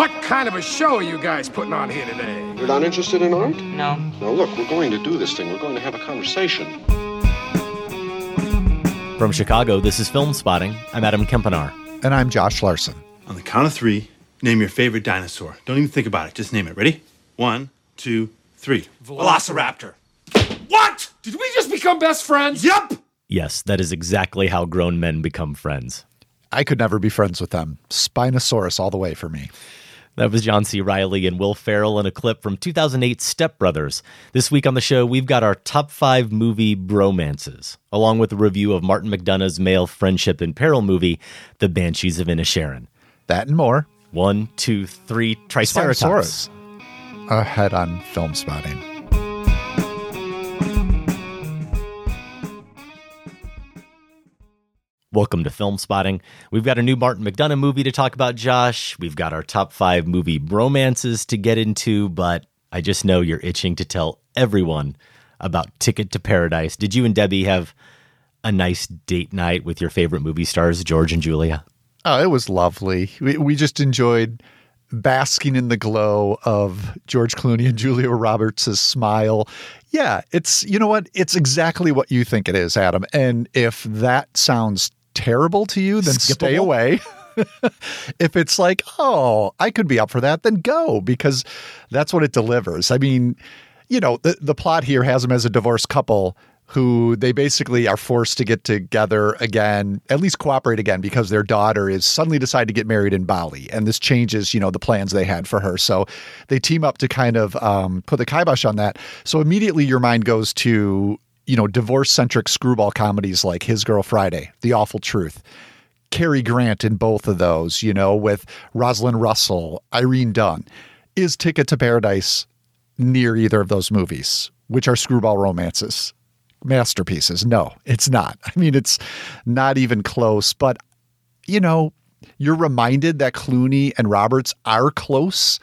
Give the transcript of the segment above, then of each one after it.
What kind of a show are you guys putting on here today? You're not interested in art? No. Now, look, we're going to do this thing. We're going to have a conversation. From Chicago, this is Film Spotting. I'm Adam Kempenaar. And I'm Josh Larsen. On the count of three, name your favorite dinosaur. Don't even think about it. Just name it. Ready? One, two, three. Velociraptor. What? Did we just become best friends? Yep. Yes, that is exactly how grown men become friends. I could never be friends with them. Spinosaurus all the way for me. That was John C. Reilly and Will Ferrell in a clip from 2008 Step Brothers. This week on the show, we've got our top five movie bromances, along with a review of Martin McDonagh's male friendship in peril movie, The Banshees of Inisherin. That and more. One, two, three, Triceratops. Spinosaurus. Ahead on film spotting. Welcome to Film Spotting. We've got a new Martin McDonagh movie to talk about, Josh. We've got our top five movie bromances to get into, but I just know you're itching to tell everyone about Ticket to Paradise. Did you and Debbie have a nice date night with your favorite movie stars, George and Julia? Oh, it was lovely. We, we just enjoyed basking in the glow of George Clooney and Julia Roberts' smile. Yeah, it's, you know what? It's exactly what you think it is, Adam. And if that sounds terrible to you, then stay away. if it's like, oh, I could be up for that, then go because that's what it delivers. I mean, you know, the, the plot here has them as a divorced couple who they basically are forced to get together again, at least cooperate again, because their daughter is suddenly decided to get married in Bali. And this changes, you know, the plans they had for her. So they team up to kind of um, put the kibosh on that. So immediately your mind goes to, you know, divorce centric screwball comedies like His Girl Friday, The Awful Truth. Cary Grant in both of those, you know, with Rosalind Russell, Irene Dunne. Is Ticket to Paradise near either of those movies, which are screwball romances? Masterpieces. No, it's not. I mean, it's not even close, but, you know, you're reminded that Clooney and Roberts are close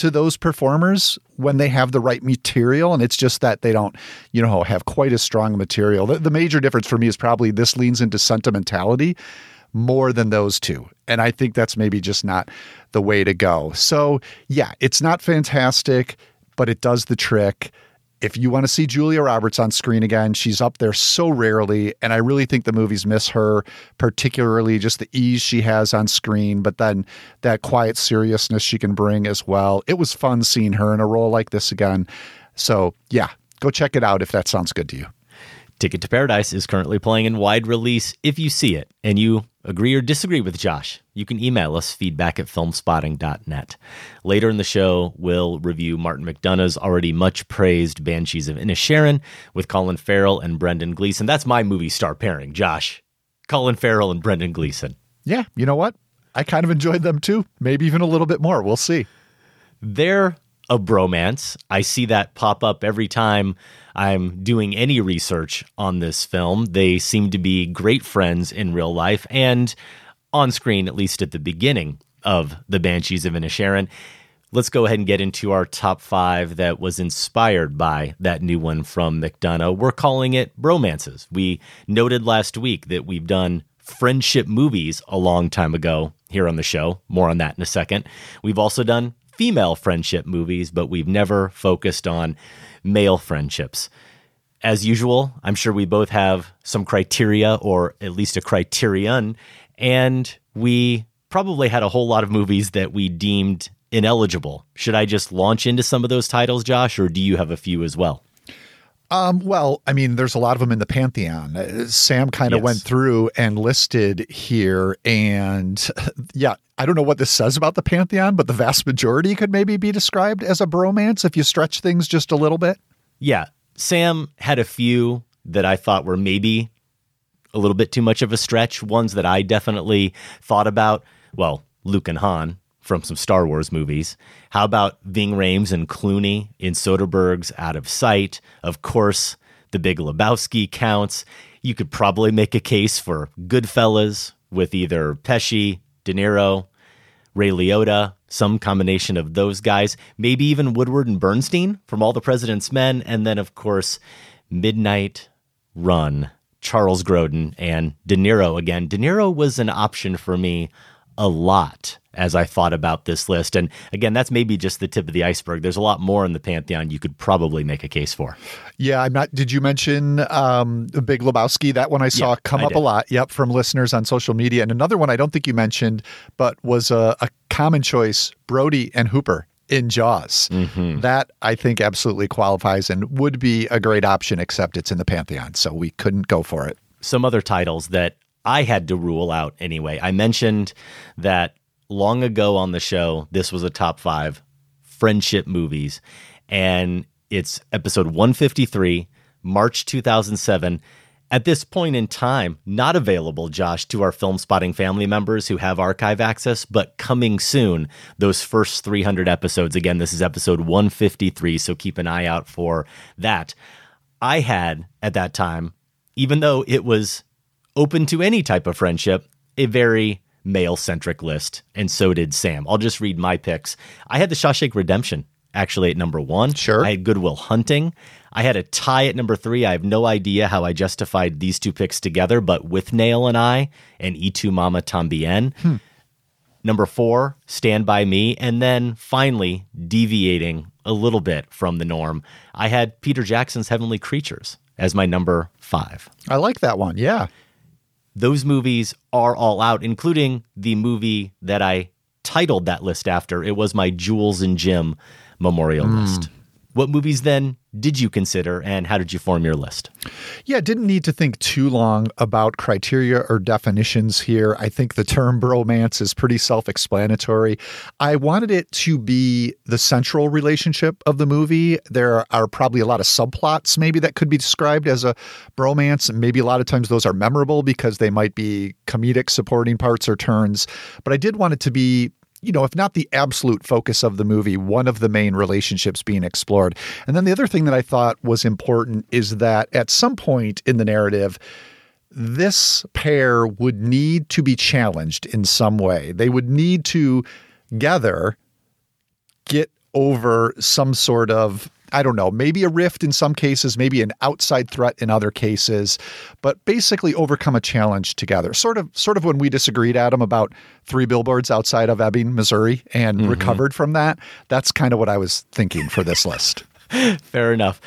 to those performers when they have the right material and it's just that they don't you know have quite as strong material. The, the major difference for me is probably this leans into sentimentality more than those two and i think that's maybe just not the way to go. So yeah it's not fantastic but it does the trick if you want to see Julia Roberts on screen again, she's up there so rarely. And I really think the movies miss her, particularly just the ease she has on screen, but then that quiet seriousness she can bring as well. It was fun seeing her in a role like this again. So, yeah, go check it out if that sounds good to you. Ticket to Paradise is currently playing in wide release. If you see it and you agree or disagree with Josh, you can email us feedback at filmspotting.net. Later in the show, we'll review Martin McDonagh's already much praised Banshees of Inisherin with Colin Farrell and Brendan Gleeson. That's my movie star pairing, Josh. Colin Farrell and Brendan Gleeson. Yeah, you know what? I kind of enjoyed them too. Maybe even a little bit more. We'll see. They're a bromance. I see that pop up every time I'm doing any research on this film. They seem to be great friends in real life and on screen, at least at the beginning of The Banshees of Inisherin. Let's go ahead and get into our top five that was inspired by that new one from McDonagh. We're calling it bromances. We noted last week that we've done friendship movies a long time ago here on the show. More on that in a second. We've also done female friendship movies, but we've never focused on male friendships. As usual, I'm sure we both have some criteria or at least a criterion, and we probably had a whole lot of movies that we deemed ineligible. Should I just launch into some of those titles, Josh, or do you have a few as well? Um, well, I mean, there's a lot of them in the pantheon. Uh, Sam kind of Yes. went through and listed here, and yeah, I don't know what this says about the pantheon, but the vast majority could maybe be described as a bromance if you stretch things just a little bit. Yeah, Sam had a few that I thought were maybe a little bit too much of a stretch. Ones that I definitely thought about. Well, Luke and Han from some Star Wars movies. How about Ving Rhames and Clooney in Soderbergh's Out of Sight? Of course, The Big Lebowski counts. You could probably make a case for Goodfellas with either Pesci, De Niro, Ray Liotta, some combination of those guys, maybe even Woodward and Bernstein from All the President's Men, and then, of course, Midnight Run, Charles Grodin, and De Niro again. De Niro was an option for me a lot as I thought about this list. And again, that's maybe just the tip of the iceberg. There's a lot more in the Pantheon you could probably make a case for. Yeah, I'm not. Did you mention um, the Big Lebowski? That one I saw Yeah, come I up did. a lot. Yep, from listeners on social media. And another one I don't think you mentioned, but was a, a common choice: Brody and Hooper in Jaws. Mm-hmm. That I think absolutely qualifies and would be a great option, except it's in the Pantheon, so we couldn't go for it. some other titles that I had to rule out anyway. I mentioned that long ago on the show, this was a top five friendship movies, and it's episode 153, March 2007. At this point in time, not available, Josh, to our film spotting family members who have archive access, but coming soon, those first 300 episodes. Again, this is episode 153, so keep an eye out for that. I had at that time, even though it was open to any type of friendship, a very male centric list, and so did Sam. I'll just read my picks. I had the Shawshank Redemption actually at number one. Sure. I had Good Will Hunting. I had a tie at number three. I have no idea how I justified these two picks together, but Withnail and I and Y Tu Mamá También. Hmm. Number four, Stand By Me. And then finally, deviating a little bit from the norm, I had Peter Jackson's Heavenly Creatures as my number five. I like that one. Yeah. Those movies are all out, including the movie that I titled that list after. It was my Jules and Jim memorial hmm. list. What movies then did you consider, and how did you form your list? Yeah, didn't need to think too long about criteria or definitions here. I think the term bromance is pretty self explanatory. I wanted it to be the central relationship of the movie. There are probably a lot of subplots, maybe, that could be described as a bromance. Maybe a lot of times those are memorable because they might be comedic supporting parts or turns. But I did want it to be you know, if not the absolute focus of the movie, one of the main relationships being explored. And then the other thing that I thought was important is that at some point in the narrative, this pair would need to be challenged in some way. They would need to together get over some sort of I don't know, maybe a rift in some cases, maybe an outside threat in other cases, but basically overcome a challenge together. Sort of sort of when we disagreed Adam about three billboards outside of Ebbing, Missouri and mm-hmm. recovered from that. That's kind of what I was thinking for this list. Fair enough.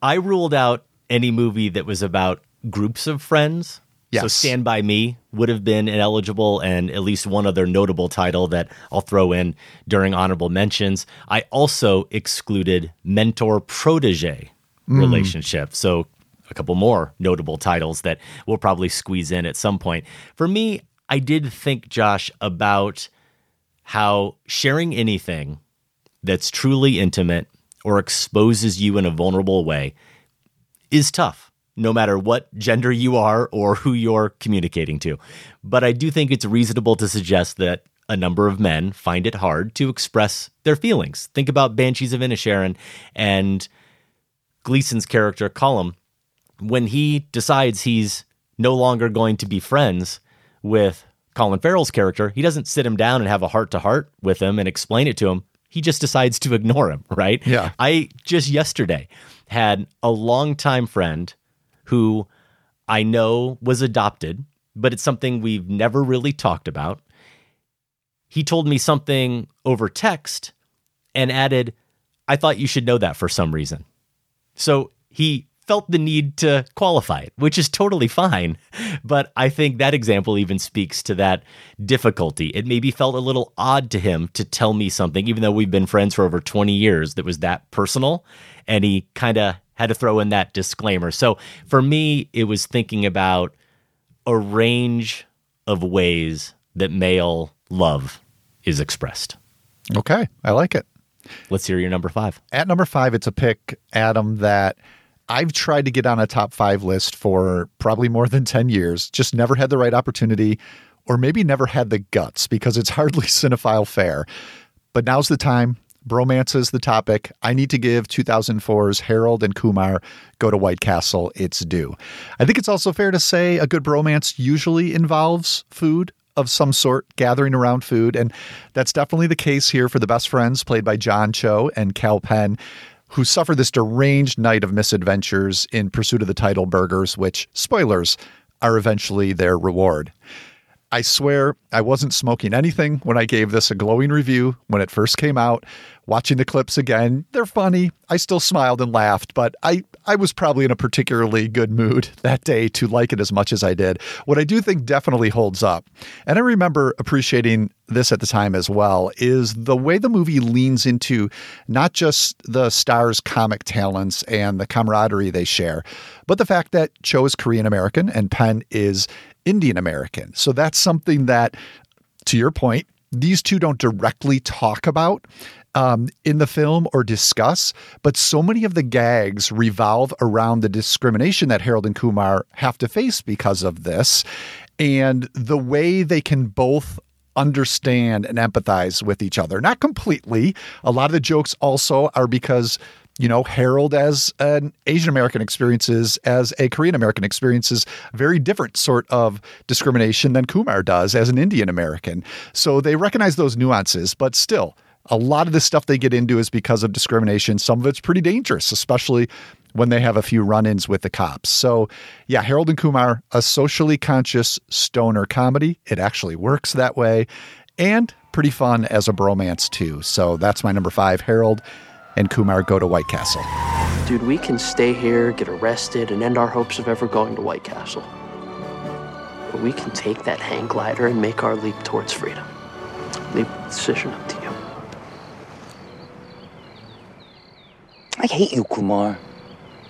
I ruled out any movie that was about groups of friends. Yes. So Stand By Me would have been ineligible, and at least one other notable title that I'll throw in during honorable mentions. I also excluded mentor protege hmm. relationship. So a couple more notable titles that we'll probably squeeze in at some point. For me, I did think, Josh, about how sharing anything that's truly intimate or exposes you in a vulnerable way is tough, no matter what gender you are or who you're communicating to. But I do think it's reasonable to suggest that a number of men find it hard to express their feelings. Think about Banshees of Inisherin and Gleeson's character, Colum, when he decides he's no longer going to be friends with Colin Farrell's character, he doesn't sit him down and have a heart to heart with him and explain it to him. He just decides to ignore him, right? Yeah. I just yesterday had a longtime friend who I know was adopted, but it's something we've never really talked about. He told me something over text and added, I thought you should know that for some reason. So he felt the need to qualify it, which is totally fine. But I think that example even speaks to that difficulty. It maybe felt a little odd to him to tell me something, even though we've been friends for over 20 years, that was that personal. And he kind of had to throw in that disclaimer. So for me, it was thinking about a range of ways that male love is expressed. Okay, I like it. Let's hear your number five. At number five, it's a pick, Adam, that I've tried to get on a top five list for probably more than 10 years, just never had the right opportunity, or maybe never had the guts because it's hardly cinephile fare. But now's the time. Bromance is the topic. I need to give 2004's Harold and Kumar Go to White Castle its due. I think it's also fair to say a good bromance usually involves food of some sort, gathering around food. And that's definitely the case here for the best friends, played by John Cho and Kal Penn, who suffer this deranged night of misadventures in pursuit of the title burgers, which, spoilers, are eventually their reward. I swear I wasn't smoking anything when I gave this a glowing review when it first came out. Watching the clips again, they're funny. I still smiled and laughed, but I, I was probably in a particularly good mood that day to like it as much as I did. What I do think definitely holds up, and I remember appreciating this at the time as well, is the way the movie leans into not just the stars' comic talents and the camaraderie they share, but the fact that Cho is Korean American and Penn is Indian American. So that's something that, to your point, these two don't directly talk about um, in the film or discuss, but so many of the gags revolve around the discrimination that Harold and Kumar have to face because of this. And the way they can both understand and empathize with each other. Not completely. A lot of the jokes also are because you know, Harold as an Asian American experiences as a Korean American experiences very different sort of discrimination than Kumar does as an Indian American. So they recognize those nuances, but still, a lot of the stuff they get into is because of discrimination. Some of it's pretty dangerous, especially when they have a few run ins with the cops. So, yeah, Harold and Kumar, a socially conscious stoner comedy. It actually works that way and pretty fun as a bromance, too. So, that's my number five, Harold and Kumar go to White Castle. Dude, we can stay here, get arrested, and end our hopes of ever going to White Castle. But we can take that hang glider and make our leap towards freedom. Leave the decision up to you. I hate you, Kumar.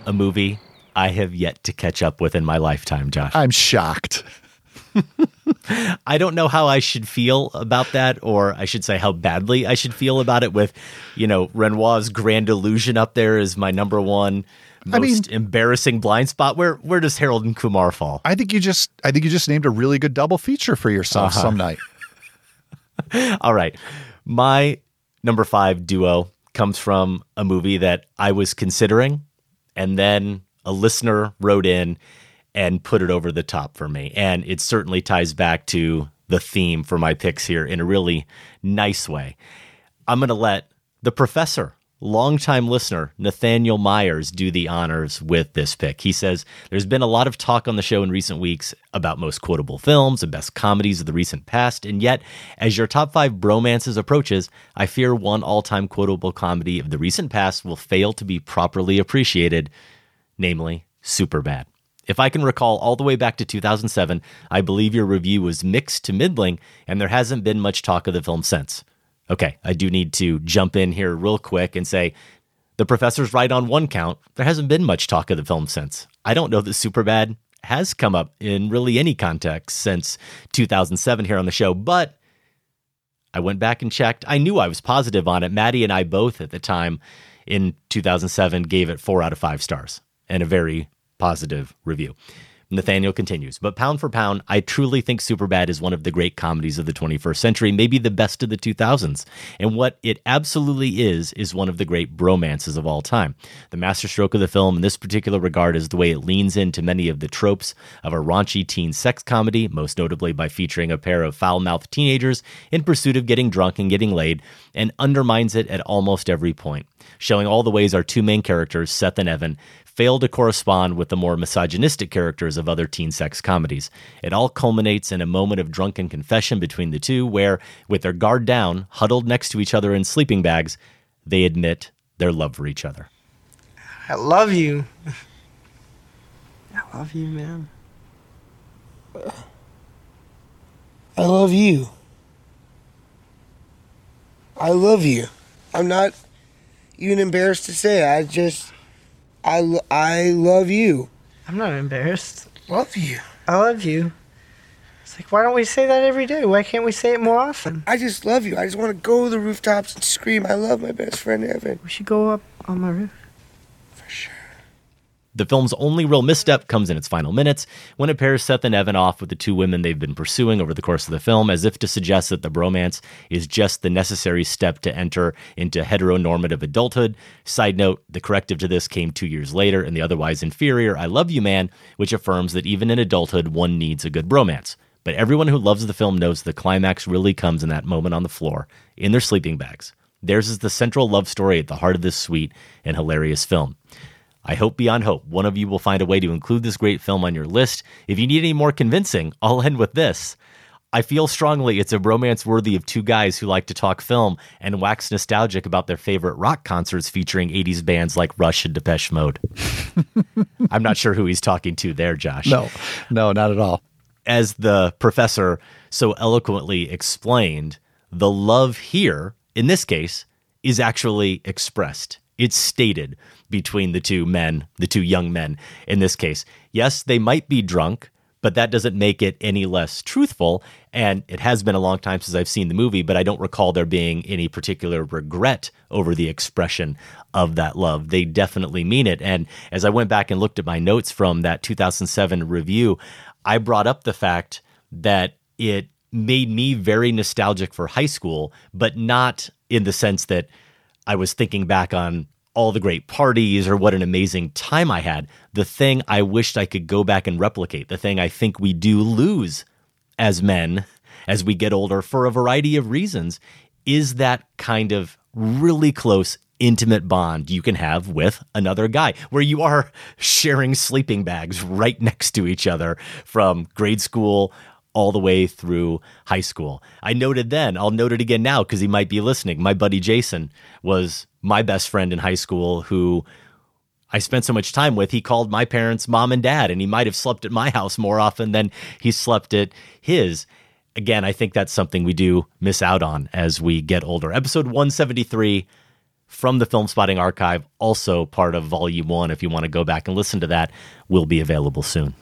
A movie I have yet to catch up with in my lifetime, Josh. I'm shocked. I don't know how I should feel about that, or I should say how badly I should feel about it. With, you know, Renoir's Grand Illusion up there is my number one most I mean- embarrassing blind spot. Where where does Harold and Kumar fall? I think you just I think you just named a really good double feature for yourself uh-huh. some night. All right, my number five duo comes from a movie that I was considering, and then a listener wrote in and put it over the top for me. And it certainly ties back to the theme for my picks here in a really nice way. I'm going to let the professor, longtime listener, Nathaniel Myers, do the honors with this pick. He says, There's been a lot of talk on the show in recent weeks about most quotable films and best comedies of the recent past. And yet, as your top five bromances approaches, I fear one all time quotable comedy of the recent past will fail to be properly appreciated, namely Superbad. If I can recall all the way back to 2007, I believe your review was mixed to middling, and there hasn't been much talk of the film since. Okay, I do need to jump in here real quick and say the professor's right on one count. There hasn't been much talk of the film since. I don't know that Superbad has come up in really any context since 2007 here on the show, but I went back and checked. I knew I was positive on it. Matty and I both at the time in 2007 gave it four out of five stars and a very positive review. Nathaniel continues, but pound for pound, I truly think Superbad is one of the great comedies of the 21st century, maybe the best of the 2000s. And what it absolutely is, is one of the great bromances of all time. The masterstroke of the film in this particular regard is the way it leans into many of the tropes of a raunchy teen sex comedy, most notably by featuring a pair of foul mouthed teenagers in pursuit of getting drunk and getting laid, and undermines it at almost every point, showing all the ways our two main characters, Seth and Evan, fail to correspond with the more misogynistic characters of other teen sex comedies. It all culminates in a moment of drunken confession between the two, where, with their guard down, huddled next to each other in sleeping bags, they admit their love for each other. I love you. I love you, man. I love you. I love you. I'm not even embarrassed to say it. I just, I, I love you. I'm not embarrassed. Love you. I love you. It's like, why don't we say that every day? Why can't we say it more often? I just love you. I just want to go to the rooftops and scream, I love my best friend Evan. We should go up on my roof. The film's only real misstep comes in its final minutes when it pairs Seth and Evan off with the two women they've been pursuing over the course of the film, as if to suggest that the bromance is just the necessary step to enter into heteronormative adulthood. Side note, the corrective to this came two years later in the otherwise inferior I Love You Man, which affirms that even in adulthood, one needs a good bromance. But everyone who loves the film knows the climax really comes in that moment on the floor, in their sleeping bags. Theirs is the central love story at the heart of this sweet and hilarious film. I hope beyond hope one of you will find a way to include this great film on your list. If you need any more convincing, I'll end with this. I feel strongly it's a romance worthy of two guys who like to talk film and wax nostalgic about their favorite rock concerts featuring 80s bands like Rush and Depeche Mode. I'm not sure who he's talking to there, Josh. No, no, not at all. As the professor so eloquently explained, the love here, in this case, is actually expressed. It's stated between the two men, the two young men in this case. Yes, they might be drunk, but that doesn't make it any less truthful. And it has been a long time since I've seen the movie, but I don't recall there being any particular regret over the expression of that love. They definitely mean it. And as I went back and looked at my notes from that 2007 review, I brought up the fact that it made me very nostalgic for high school, but not in the sense that I was thinking back on all the great parties or what an amazing time I had. The thing I wished I could go back and replicate, the thing I think we do lose as men as we get older for a variety of reasons, is that kind of really close, intimate bond you can have with another guy where you are sharing sleeping bags right next to each other from grade school all the way through high school. I noted then, I'll note it again now because he might be listening. My buddy Jason was my best friend in high school who I spent so much time with. He called my parents mom and dad, and he might have slept at my house more often than he slept at his. Again, I think that's something we do miss out on as we get older. Episode 173 from the Film Spotting Archive, also part of Volume 1. If you want to go back and listen to that, will be available soon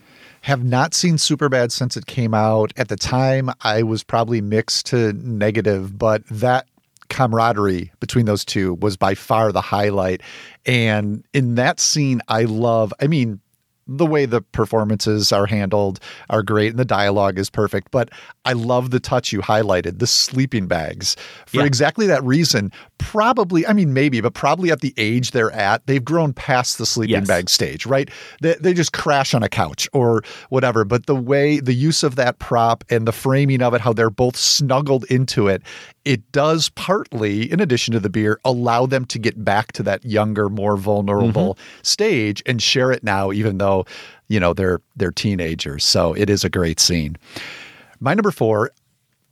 have not seen Superbad since it came out. At the time, I was probably mixed to negative, but that camaraderie between those two was by far the highlight. And in that scene, I love, I mean, the way the performances are handled are great and the dialogue is perfect. But I love the touch you highlighted the sleeping bags for yeah. exactly that reason. Probably, I mean, maybe, but probably at the age they're at, they've grown past the sleeping yes. bag stage, right? They, they just crash on a couch or whatever. But the way the use of that prop and the framing of it, how they're both snuggled into it, it does partly, in addition to the beer, allow them to get back to that younger, more vulnerable mm-hmm. stage and share it now, even though, you know, they're they're teenagers. So it is a great scene. My number four,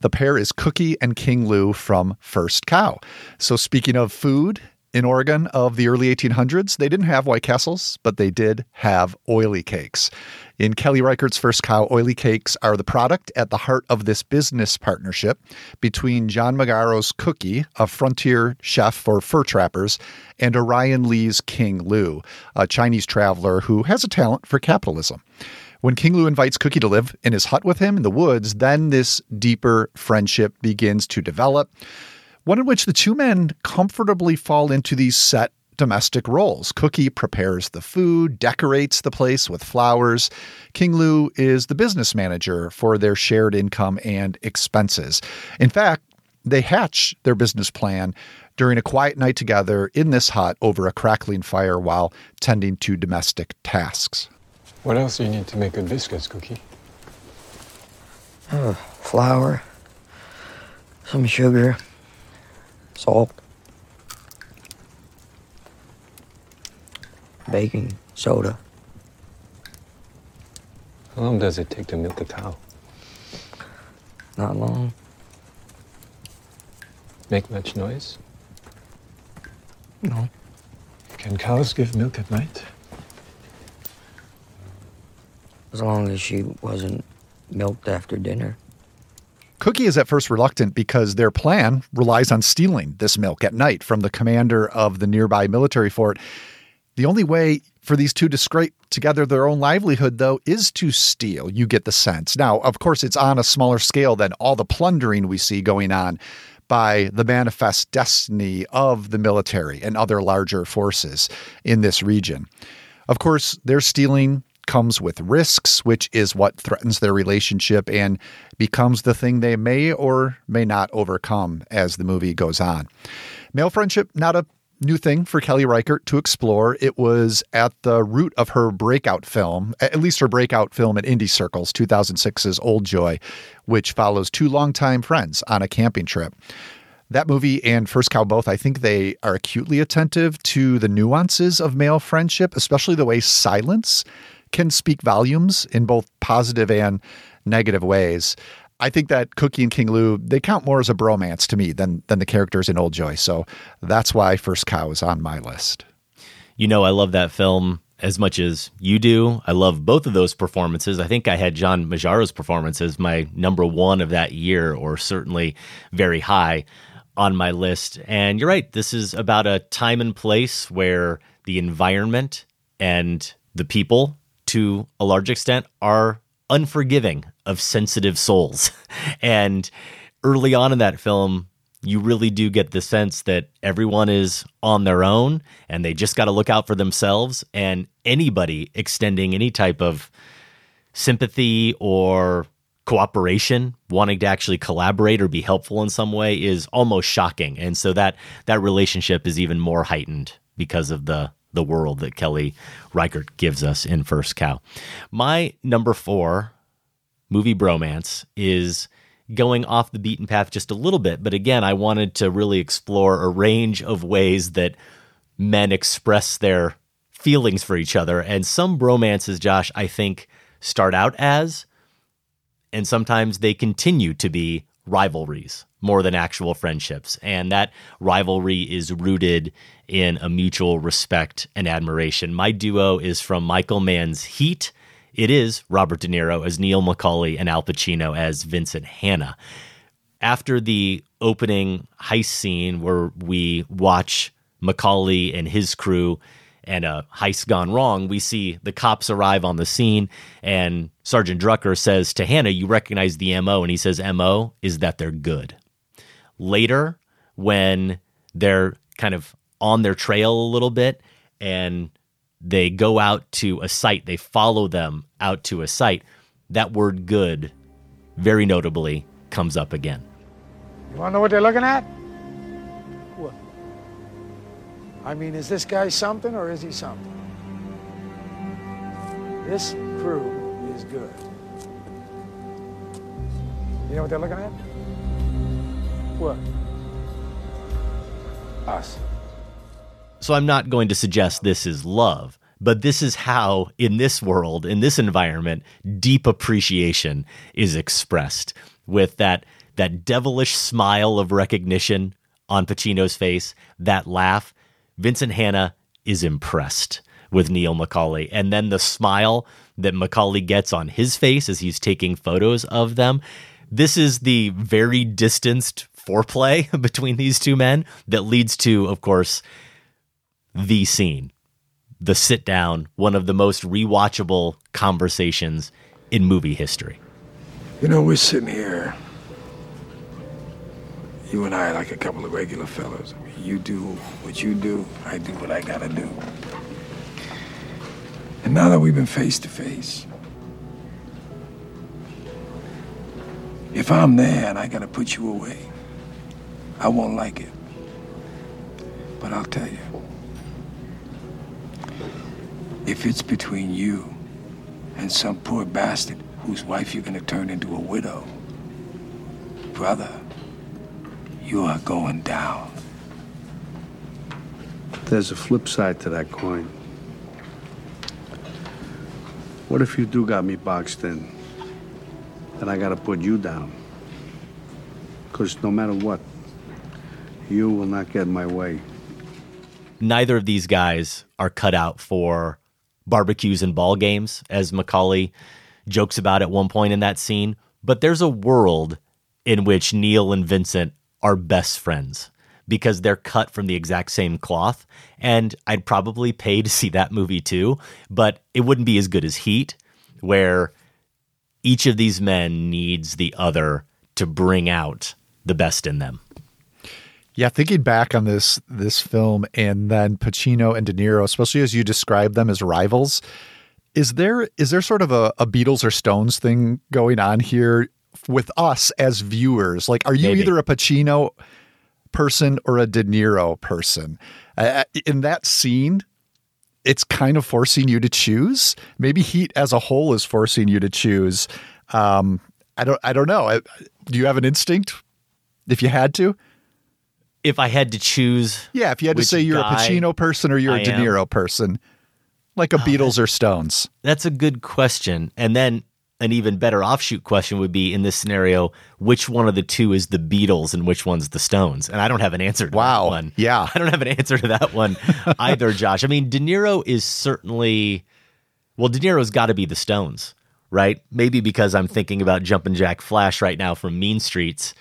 the pair is Cookie and King Lou from First Cow. So speaking of food in Oregon of the early 1800s, they didn't have White Castles, but they did have oily cakes. In Kelly Reichardt's First Cow, oily cakes are the product at the heart of this business partnership between John Magaro's Cookie, a frontier chef for fur trappers, and Orion Lee's King Lou, a Chinese traveler who has a talent for capitalism. When King Lou invites Cookie to live in his hut with him in the woods, then this deeper friendship begins to develop, one in which the two men comfortably fall into these set domestic roles. Cookie prepares the food, decorates the place with flowers. King Lou is the business manager for their shared income and expenses. In fact, they hatch their business plan during a quiet night together in this hut over a crackling fire while tending to domestic tasks. What else do you need to make good biscuits, Cookie? Uh, flour, some sugar, salt. baking soda. How long does it take to milk a cow? Not long. Make much noise? No. Can cows give milk at night? As long as she wasn't milked after dinner. Cookie is at first reluctant because their plan relies on stealing this milk at night from the commander of the nearby military fort. The only way for these two to scrape together their own livelihood, though, is to steal. You get the sense. Now, of course, it's on a smaller scale than all the plundering we see going on by the manifest destiny of the military and other larger forces in this region. Of course, they're stealing comes with risks, which is what threatens their relationship and becomes the thing they may or may not overcome as the movie goes on. Male friendship, not a new thing for Kelly Reichardt to explore. It was at the root of her breakout film, at least her breakout film in indie circles, 2006's Old Joy, which follows two longtime friends on a camping trip. That movie and First Cow both, I think they are acutely attentive to the nuances of male friendship, especially the way silence can speak volumes in both positive and negative ways. I think that Cookie and King Lou they count more as a bromance to me than than the characters in Old Joy. So that's why First Cow is on my list. You know, I love that film as much as you do. I love both of those performances. I think I had John Magaro's performance as my number one of that year, or certainly very high on my list. And you're right, this is about a time and place where the environment and the people, to a large extent, are unforgiving of sensitive souls. and early on in that film, you really do get the sense that everyone is on their own and they just got to look out for themselves. And anybody extending any type of sympathy or cooperation, wanting to actually collaborate or be helpful in some way is almost shocking. And so that that relationship is even more heightened because of the the world that Kelly Reichardt gives us in First Cow. My number 4 movie bromance is going off the beaten path just a little bit. But again, I wanted to really explore a range of ways that men express their feelings for each other. And some bromances, Josh, I think start out as, and sometimes they continue to be rivalries more than actual friendships. And that rivalry is rooted in a mutual respect and admiration. My duo is from Michael Mann's Heat it is Robert De Niro as Neil McCauley and Al Pacino as Vincent Hanna. After the opening heist scene where we watch McCauley and his crew and a heist gone wrong, we see the cops arrive on the scene and Sergeant Drucker says to Hanna, You recognize the MO? And he says, MO is that they're good. Later, when they're kind of on their trail a little bit and they go out to a site, they follow them out to a site, that word good very notably comes up again. You want to know what they're looking at? I mean, is this guy something or is he something? This crew is good. You know what they're looking at? What? Us. So I'm not going to suggest this is love, but this is how, in this world, in this environment, deep appreciation is expressed with that that devilish smile of recognition on Pacino's face, that laugh. Vincent Hanna is impressed with Neil McCauley. And then the smile that McCauley gets on his face as he's taking photos of them. This is the very distanced foreplay between these two men that leads to, of course, the scene, the sit down, one of the most rewatchable conversations in movie history. You know, we're sitting here, you and I, like a couple of regular fellows. You do what you do, I do what I gotta do. And now that we've been face to face, if I'm there and I gotta put you away, I won't like it. But I'll tell you, if it's between you and some poor bastard whose wife you're gonna turn into a widow, brother, you are going down. There's a flip side to that coin. What if you do got me boxed in? Then I gotta put you down. Because no matter what, you will not get my way. Neither of these guys are cut out for barbecues and ball games, as McCauley jokes about at one point in that scene. But there's a world in which Neil and Vincent are best friends because they're cut from the exact same cloth. And I'd probably pay to see that movie too, but it wouldn't be as good as Heat, where each of these men needs the other to bring out the best in them. Yeah, thinking back on this this film and then Pacino and De Niro, especially as you describe them as rivals, is there is there sort of a, a Beatles or Stones thing going on here with us as viewers? Like, are you Maybe. either a Pacino person or a De Niro person? Uh, in that scene, it's kind of forcing you to choose. Maybe Heat as a whole is forcing you to choose. Um, I don't. I don't know. I, do you have an instinct? If you had to, If I had to choose, yeah. If you had to say you're a Pacino person or you're I a De am. Niro person, like a Beatles or Stones. That's a good question. And then an even better offshoot question would be in this scenario, which one of the two is the Beatles and which one's the Stones? And I don't have an answer to Wow. that one. Yeah. I don't have an answer to that one either, Josh. I mean, De Niro is certainly, well, De Niro's got to be the Stones, right? Maybe because I'm thinking about Jumpin' Jack Flash right now from Mean Streets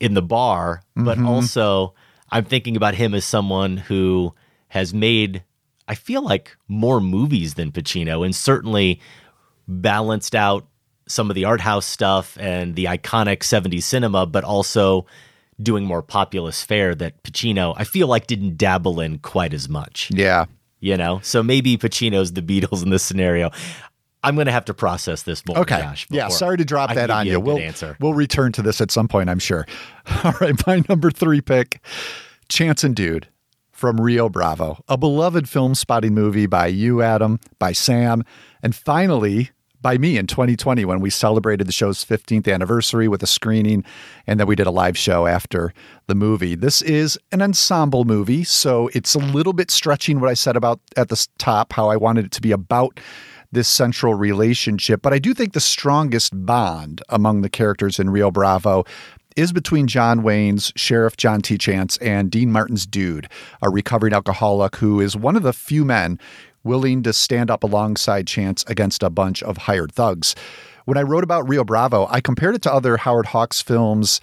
in the bar, but Mhm. also I'm thinking about him as someone who has made, I feel like, more movies than Pacino and certainly balanced out some of the art house stuff and the iconic 70s cinema, but also doing more populist fare that Pacino, I feel like, didn't dabble in quite as much. Yeah. You know? So maybe Pacino's the Beatles in this scenario. I'm going to have to process this more, Okay. Josh. yeah. Sorry to drop I that on you. you. a good We'll answer. we'll return to this at some point, I'm sure. All right, my number three pick, Chance and Dude from Rio Bravo, a beloved film spotting movie by you, Adam, by Sam, and finally by me in 2020 when we celebrated the show's 15th anniversary with a screening and then we did a live show after the movie. This is an ensemble movie, so it's a little bit stretching what I said about at the top, how I wanted it to be about this central relationship. But I do think the strongest bond among the characters in Rio Bravo is between John Wayne's Sheriff John T. Chance and Dean Martin's dude, a recovering alcoholic who is one of the few men willing to stand up alongside Chance against a bunch of hired thugs. When I wrote about Rio Bravo, I compared it to other Howard Hawks films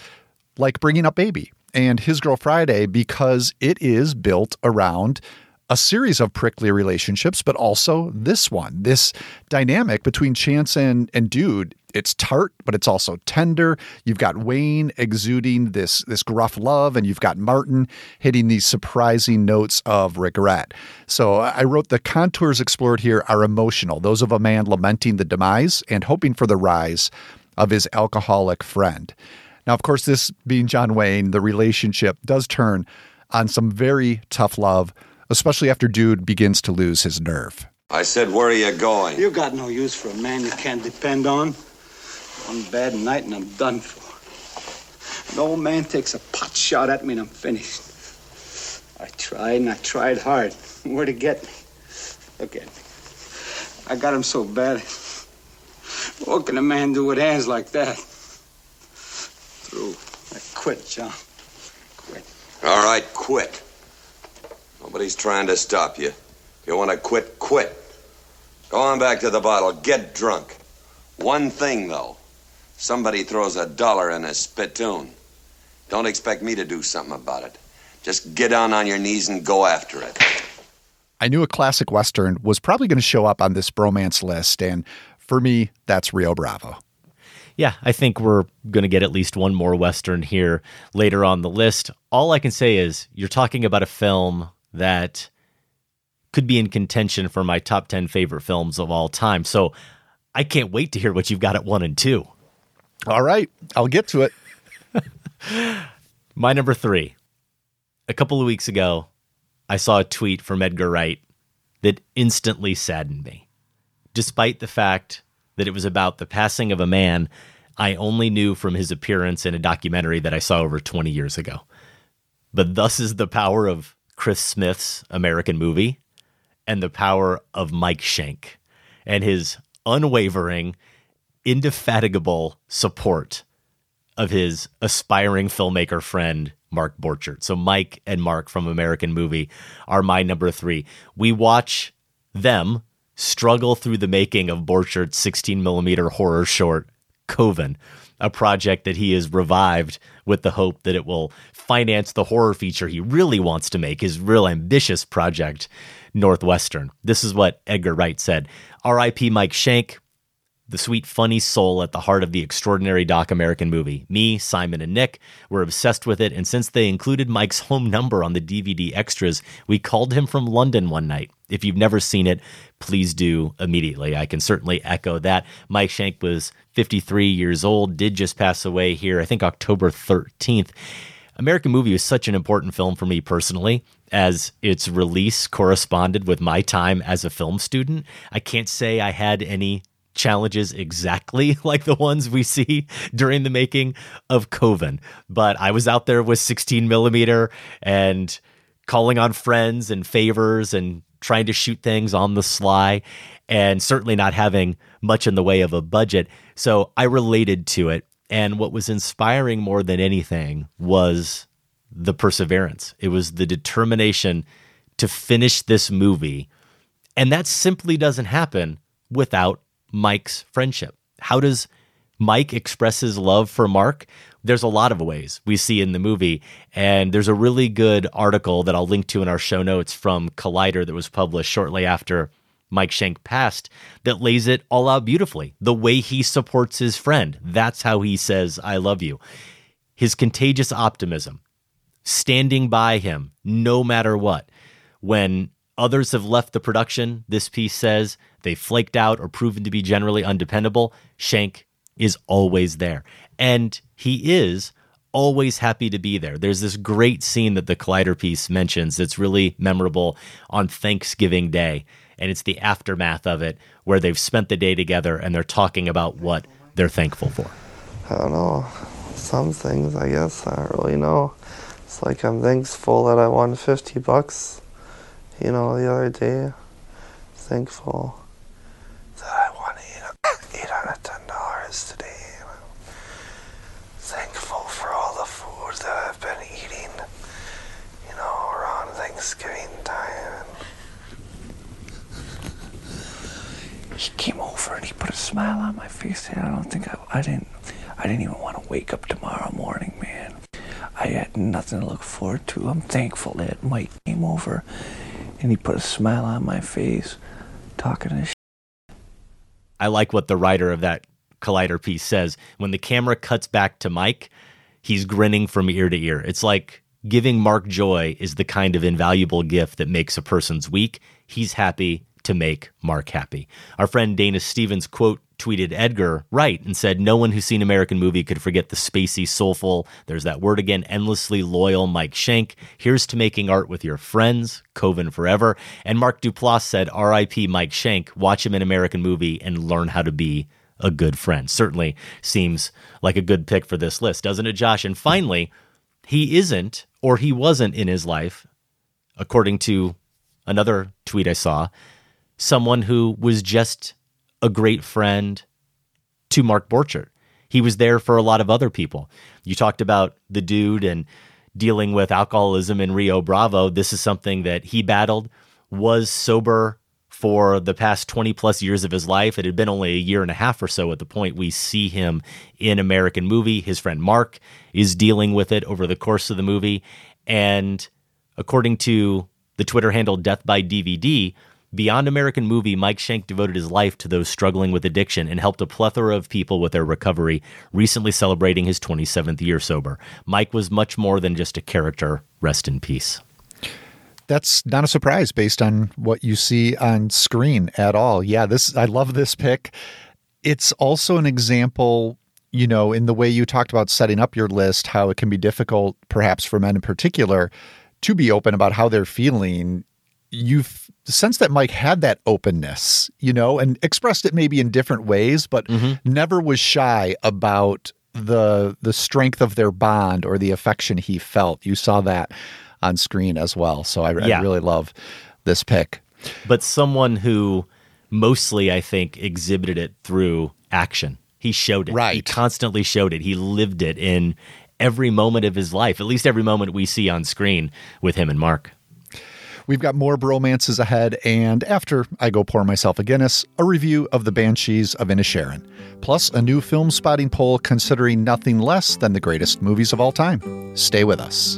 like Bringing Up Baby and His Girl Friday because it is built around a series of prickly relationships, but also this one, this dynamic between Chance and, and Dude. It's tart, but it's also tender. You've got Wayne exuding this, this gruff love, and you've got Martin hitting these surprising notes of regret. So I wrote the contours explored here are emotional, those of a man lamenting the demise and hoping for the rise of his alcoholic friend. Now, of course, this being John Wayne, the relationship does turn on some very tough love, especially after Dude begins to lose his nerve. I said, where are you going? You got no use for a man you can't depend on. One bad night and I'm done for. An old man takes a pot shot at me and I'm finished. I tried and I tried hard. Where to get me? Look at me. I got him so bad. What can a man do with hands like that? Through. I quit, John. Quit. All right, quit. Nobody's trying to stop you. If you want to quit, quit. Go on back to the bottle. Get drunk. One thing, though. Somebody throws a dollar in a spittoon. Don't expect me to do something about it. Just get down on your knees and go after it. I knew a classic Western was probably going to show up on this bromance list, and for me, that's Rio Bravo. Yeah, I think we're going to get at least one more Western here later on the list. All I can say is you're talking about a film that could be in contention for my top 10 favorite films of all time. So I can't wait to hear what you've got at one and two. All right, I'll get to it. My number three. A couple of weeks ago, I saw a tweet from Edgar Wright that instantly saddened me. Despite the fact that it was about the passing of a man I only knew from his appearance in a documentary that I saw over 20 years ago. But thus is the power of Chris Smith's American movie and the power of Mike Schank and his unwavering, indefatigable support of his aspiring filmmaker friend, Mark Borchardt. So, Mike and Mark from American Movie are my number three. We watch them struggle through the making of Borchardt's 16 millimeter horror short, Coven, a project that he has revived with the hope that it will finance the horror feature he really wants to make, his real ambitious project, Northwestern. This is what Edgar Wright said R.I.P. Mike Schank, the sweet, funny soul at the heart of the extraordinary Doc American movie. Me, Simon, and Nick were obsessed with it, and since they included Mike's home number on the DVD extras, we called him from London one night. If you've never seen it, please do immediately. I can certainly echo that. Mike Schank was 53 years old, did just pass away here, I think October 13th. American Movie was such an important film for me personally, as its release corresponded with my time as a film student. I can't say I had any challenges exactly like the ones we see during the making of Coven, but I was out there with 16 millimeter and calling on friends and favors and trying to shoot things on the sly and certainly not having much in the way of a budget. So I related to it. And what was inspiring more than anything was the perseverance. It was the determination to finish this movie. And that simply doesn't happen without Mike's friendship. How does Mike express his love for Mark? There's a lot of ways we see in the movie. And there's a really good article that I'll link to in our show notes from Collider that was published shortly after Mike Schank passed that lays it all out beautifully. The way he supports his friend. That's how he says, I love you. His contagious optimism, standing by him no matter what. When others have left the production, this piece says they flaked out or proven to be generally undependable, Schank is always there. And he is always happy to be there. There's this great scene that the Collider piece mentions that's really memorable on Thanksgiving Day. And it's the aftermath of it where they've spent the day together and they're talking about what they're thankful for. I don't know. Some things, I guess. I don't really know. It's like I'm thankful that I won 50 bucks, you know, the other day. Thankful that I won eight, $810 today. Thankful for all the food that I've been eating, you know, around Thanksgiving time. He came over and he put a smile on my face. And I don't think I, I didn't, I didn't even want to wake up tomorrow morning, man. I had nothing to look forward to. I'm thankful that Mike came over and he put a smile on my face, talking his. I like what the writer of that Collider piece says. When the camera cuts back to Mike, he's grinning from ear to ear. It's like giving Mark joy is the kind of invaluable gift that makes a person's week. He's happy to make Mark happy. Our friend Dana Stevens quote tweeted Edgar Wright and said, No one who's seen American movie could forget the spacey, soulful, there's that word again, endlessly loyal Mike Schank. Here's to making art with your friends, Coven forever. And Mark Duplass said, R.I.P. Mike Schank, watch him in American movie and learn how to be a good friend. Certainly seems like a good pick for this list, doesn't it, Josh? And finally, he isn't or he wasn't in his life, according to another tweet I saw, someone who was just a great friend to Mark Borchardt. He was there for a lot of other people. You talked about the dude and dealing with alcoholism in Rio Bravo. This is something that he battled, was sober for the past 20 plus years of his life. It had been only a year and a half or so at the point we see him in American movie. His friend Mark is dealing with it over the course of the movie. And according to the Twitter handle Death by DVD, Beyond American Movie, Mike Schank devoted his life to those struggling with addiction and helped a plethora of people with their recovery, recently celebrating his 27th year sober. Mike was much more than just a character. Rest in peace. That's not a surprise based on what you see on screen at all. Yeah, this I love this pick. It's also an example you know, in the way you talked about setting up your list, how it can be difficult, perhaps for men in particular, to be open about how they're feeling. You've sensed that Mike had that openness, you know, and expressed it maybe in different ways, but mm-hmm. never was shy about the the strength of their bond or the affection he felt. You saw that on screen as well. So I, Yeah. I really love this pick. but someone who mostly, I think, exhibited it through action. He showed it. Right. He constantly showed it. He lived it in every moment of his life, at least every moment we see on screen with him and Mark. We've got more bromances ahead, and after I go pour myself a Guinness, a review of the Banshees of Inisherin, plus a new film spotting poll considering nothing less than the greatest movies of all time. Stay with us.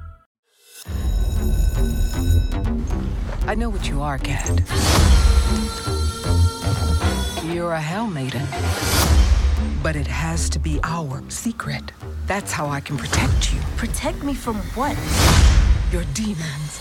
I know what you are, Cat. You're a Hell Maiden. But it has to be our secret. That's how I can protect you. Protect me from what? Your demons.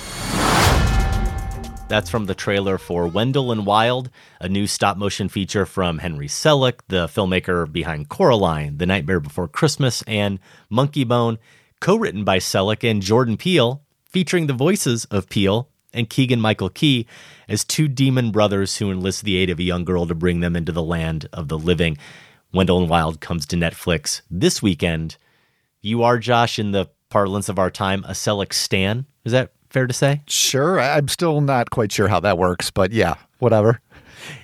That's from the trailer for Wendell and Wild, a new stop motion feature from Henry Selick, the filmmaker behind Coraline, The Nightmare Before Christmas, and Monkey Bone, co written by Selick and Jordan Peele, featuring the voices of Peele and Keegan Michael Key as two demon brothers who enlist the aid of a young girl to bring them into the land of the living. Wendell and Wild comes to Netflix this weekend. You are, Josh, in the parlance of our time, a Selick stan. Is that fair to say? Sure. I'm still not quite sure how that works, but yeah, whatever.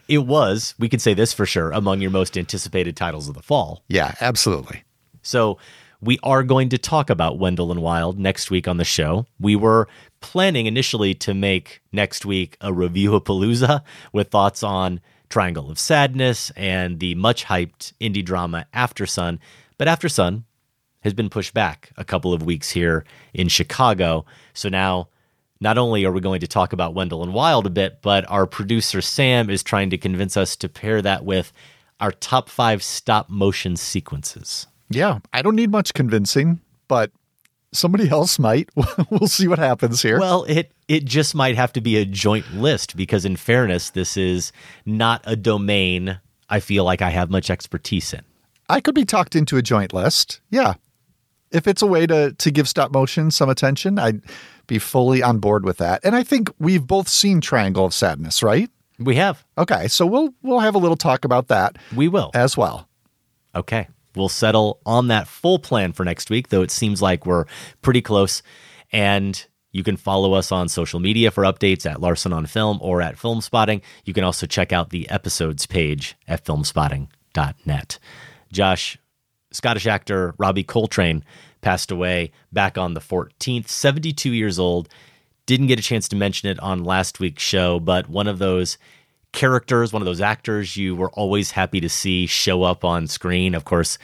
It was, we can say this for sure, among your most anticipated titles of the fall. Yeah, absolutely. So we are going to talk about Wendell and Wild next week on the show. We were planning initially to make next week a review of Palooza with thoughts on Triangle of Sadness and the much hyped indie drama After Sun. But After Sun has been pushed back a couple of weeks here in Chicago. So now not only are we going to talk about Wendell and Wild a bit, but our producer Sam is trying to convince us to pair that with our top five stop motion sequences. Yeah, I don't need much convincing, but somebody else might. we'll see what happens here. Well, it it just might have to be a joint list because in fairness, this is not a domain I feel like I have much expertise in. I could be talked into a joint list. Yeah. If it's a way to to give stop motion some attention, I'd be fully on board with that. And I think we've both seen Triangle of Sadness, right? We have. Okay, so we'll we'll have a little talk about that. We will. As well. Okay. We'll settle on that full plan for next week, though it seems like we're pretty close. And you can follow us on social media for updates at Larsen on Film or at Film Spotting. You can also check out the episodes page at filmspotting.net. Josh, Scottish actor Robbie Coltrane passed away back on the 14th, 72 years old. Didn't get a chance to mention it on last week's show, but one of those characters, one of those actors you were always happy to see show up on screen. Of course,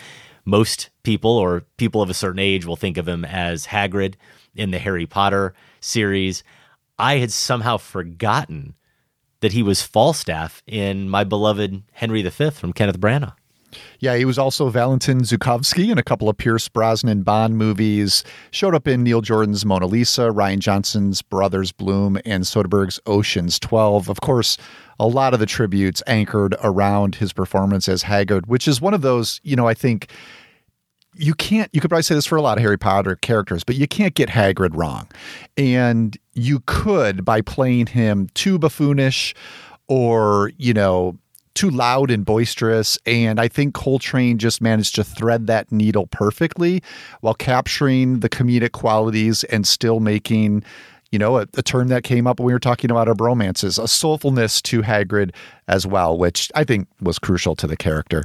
most people or people of a certain age will think of him as Hagrid in the Harry Potter series. I had somehow forgotten that he was Falstaff in my beloved Henry V from Kenneth Branagh. Yeah, he was also Valentin Zukovsky in a couple of Pierce Brosnan Bond movies. Showed up in Neil Jordan's Mona Lisa, Rian Johnson's Brothers Bloom, and Soderbergh's Ocean's 12. Of course, a lot of the tributes anchored around his performance as Hagrid, which is one of those, you know, I think you can't you could probably say this for a lot of Harry Potter characters, but you can't get Hagrid wrong. And you could by playing him too buffoonish or, you know, too loud and boisterous. And I think Coltrane just managed to thread that needle perfectly while capturing the comedic qualities and still making, you know, a, a term that came up when we were talking about our bromances, a soulfulness to Hagrid as well, which I think was crucial to the character.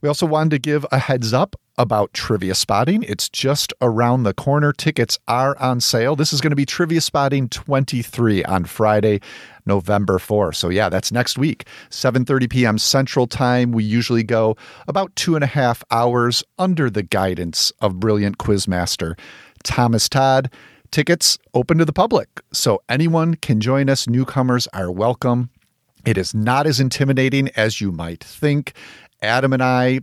We also wanted to give a heads up about trivia spotting. It's just around the corner. Tickets are on sale. This is going to be Trivia Spotting 23 on Friday, November 4. So yeah, that's next week, 7:30 p.m. Central Time. We usually go about two and a half hours under the guidance of brilliant quizmaster Thomas Todd. Tickets open to the public, so anyone can join us. Newcomers are welcome. It is not as intimidating as you might think. Adam and I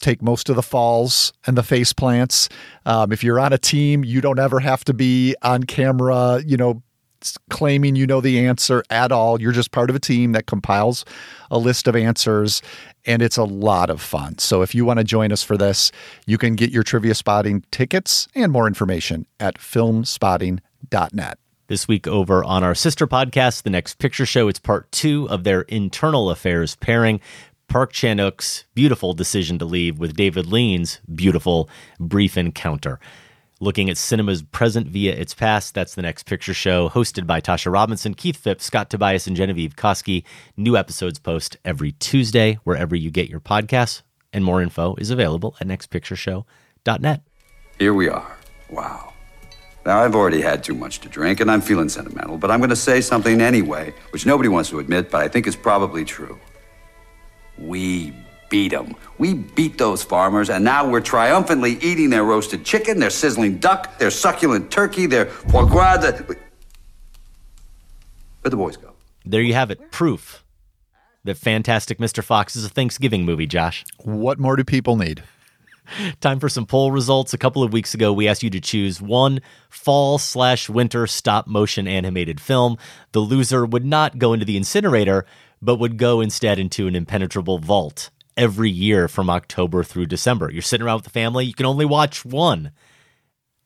take most of the falls and the face plants. Um, if you're on a team, you don't ever have to be on camera, you know, claiming you know the answer at all. You're just part of a team that compiles a list of answers, and it's a lot of fun. So if you want to join us for this, you can get your trivia spotting tickets and more information at filmspotting.net. This week over on our sister podcast, The Next Picture Show, it's part two of their internal affairs pairing. Park Chan Wook's beautiful decision to leave with David Lean's beautiful brief encounter. Looking at cinema's present via its past, that's the next picture show, hosted by Tasha Robinson, Keith Phipps, Scott Tobias, and Genevieve Koski. New episodes post every Tuesday, wherever you get your podcasts, and more info is available at nextpictureshow.net. Here we are. Wow. Now, I've already had too much to drink, and I'm feeling sentimental, but I'm going to say something anyway, which nobody wants to admit, but I think is probably true. We beat them. We beat those farmers, and now we're triumphantly eating their roasted chicken, their sizzling duck, their succulent turkey, their foie gras. The... Where'd the boys go? There you have it. Proof that Fantastic Mr. Fox is a Thanksgiving movie, Josh. What more do people need? Time for some poll results. A couple of weeks ago, we asked you to choose one fall slash winter stop motion animated film. The loser would not go into the incinerator, but would go instead into an impenetrable vault every year from October through December. You're sitting around with the family, you can only watch one.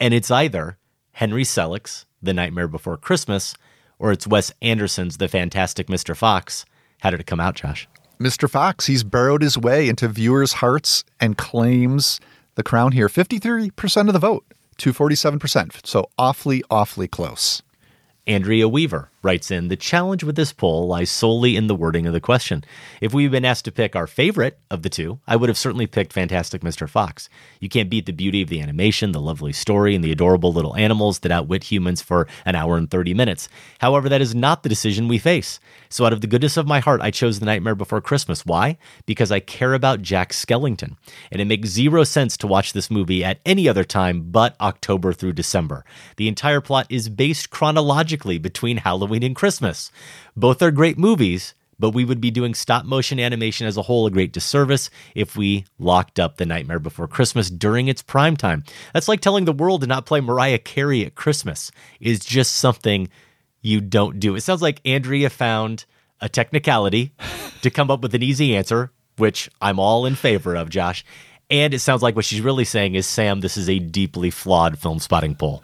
And it's either Henry Selick's The Nightmare Before Christmas or it's Wes Anderson's The Fantastic Mr. Fox. How did it come out, Josh? Mr. Fox, he's burrowed his way into viewers' hearts and claims the crown here. 53% of the vote to 47%. So awfully, awfully close. Andrea Weaver writes in The challenge with this poll lies solely in the wording of the question. If we'd been asked to pick our favorite of the two, I would have certainly picked Fantastic Mr. Fox. You can't beat the beauty of the animation, the lovely story, and the adorable little animals that outwit humans for an hour and 30 minutes. However, that is not the decision we face. So, out of the goodness of my heart, I chose The Nightmare Before Christmas. Why? Because I care about Jack Skellington. And it makes zero sense to watch this movie at any other time but October through December. The entire plot is based chronologically between Halloween and Christmas. Both are great movies, but we would be doing stop motion animation as a whole a great disservice if we locked up The Nightmare Before Christmas during its prime time. That's like telling the world to not play Mariah Carey at Christmas, is just something you don't do. It sounds like Andrea found a technicality to come up with an easy answer, which I'm all in favor of, Josh. And it sounds like what she's really saying is, Sam, this is a deeply flawed film spotting poll.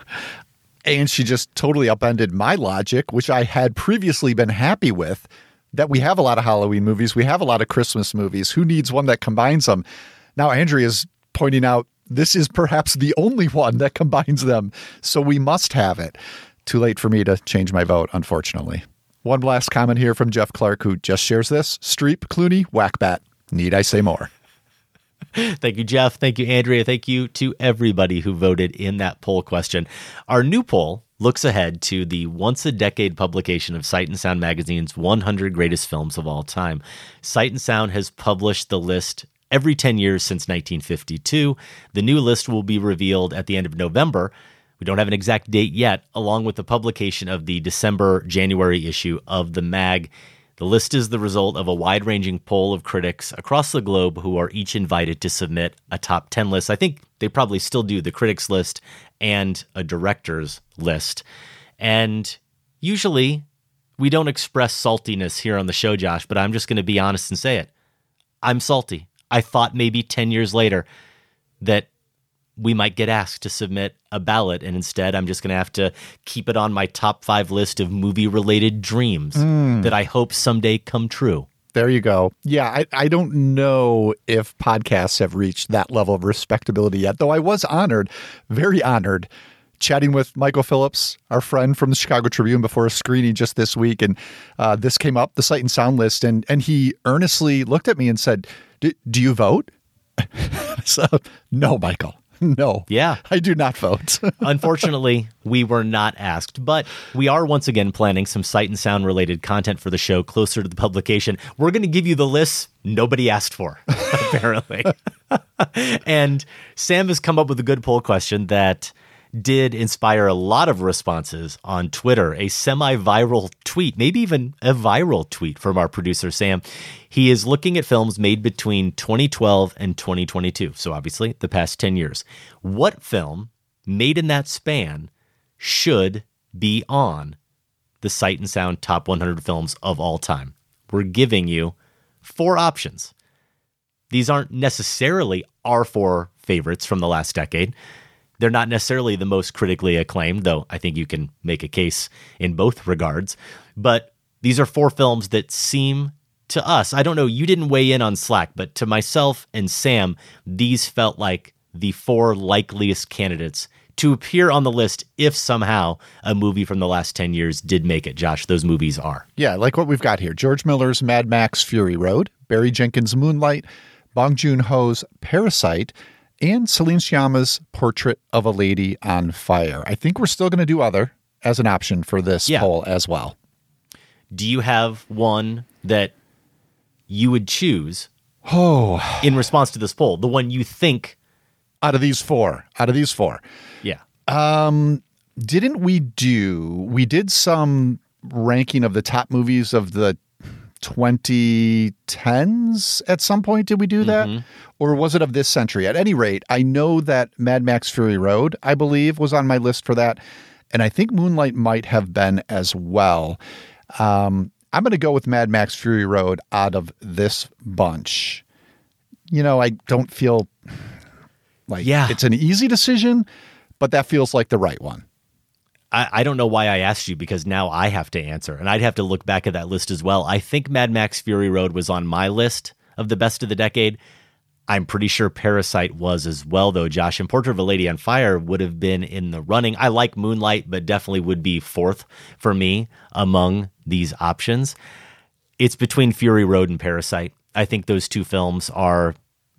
And she just totally upended my logic, which I had previously been happy with that we have a lot of Halloween movies, we have a lot of Christmas movies. Who needs one that combines them? Now, Andrea's pointing out this is perhaps the only one that combines them, so we must have it. Too late for me to change my vote, unfortunately. One last comment here from Jeff Clark, who just shares this Streep, Clooney, Whackbat. Need I say more? Thank you, Jeff. Thank you, Andrea. Thank you to everybody who voted in that poll question. Our new poll looks ahead to the once a decade publication of Sight and Sound magazine's 100 greatest films of all time. Sight and Sound has published the list every 10 years since 1952. The new list will be revealed at the end of November. We don't have an exact date yet, along with the publication of the December January issue of the mag. The list is the result of a wide ranging poll of critics across the globe who are each invited to submit a top 10 list. I think they probably still do the critics list and a director's list. And usually we don't express saltiness here on the show, Josh, but I'm just going to be honest and say it. I'm salty. I thought maybe 10 years later that we might get asked to submit a ballot, and instead, I'm just going to have to keep it on my top five list of movie related dreams Mm. that I hope someday come true. There you go. Yeah, I, I don't know if podcasts have reached that level of respectability yet, though I was honored, very honored, chatting with Michael Phillips, our friend from the Chicago Tribune, before a screening just this week. And uh, this came up, the Sight and Sound list, and, and he earnestly looked at me and said, "Do do you vote? so, no, Michael. No. Yeah. I do not vote. Unfortunately, we were not asked, but we are once again planning some sight and sound related content for the show closer to the publication. We're going to give you the lists nobody asked for, apparently. and Sam has come up with a good poll question that did inspire a lot of responses on Twitter, a semi viral tweet, maybe even a viral tweet from our producer, Sam. He is looking at films made between 2012 and 2022. So, obviously, the past 10 years. What film made in that span should be on the Sight and Sound Top 100 Films of All Time? We're giving you four options. These aren't necessarily our four favorites from the last decade. They're not necessarily the most critically acclaimed, though I think you can make a case in both regards. But these are four films that seem to us, I don't know, you didn't weigh in on Slack, but to myself and Sam, these felt like the four likeliest candidates to appear on the list if somehow a movie from the last 10 years did make it. Josh, those movies are. Yeah, like what we've got here George Miller's Mad Max Fury Road, Barry Jenkins' Moonlight, Bong Joon Ho's Parasite, and Celine Sciamma's Portrait of a Lady on Fire. I think we're still going to do other as an option for this Yeah. poll as well. Do you have one that you would choose Oh, in response to this poll, the one you think out of these four, out of these four, yeah. Um, didn't we do? We did some ranking of the top movies of the 2010s at some point. Did we do that, Mhm. or was it of this century? At any rate, I know that Mad Max Fury Road, I believe, was on my list for that, and I think Moonlight might have been as well. Um, I'm going to go with Mad Max Fury Road out of this bunch. You know, I don't feel like Yeah. it's an easy decision, but that feels like the right one. I, I don't know why I asked you because now I have to answer, and I'd have to look back at that list as well. I think Mad Max Fury Road was on my list of the best of the decade. I'm pretty sure Parasite was as well, though, Josh. And Portrait of a Lady on Fire would have been in the running. I like Moonlight, but definitely would be fourth for me among these options. It's between Fury Road and Parasite. I think those two films are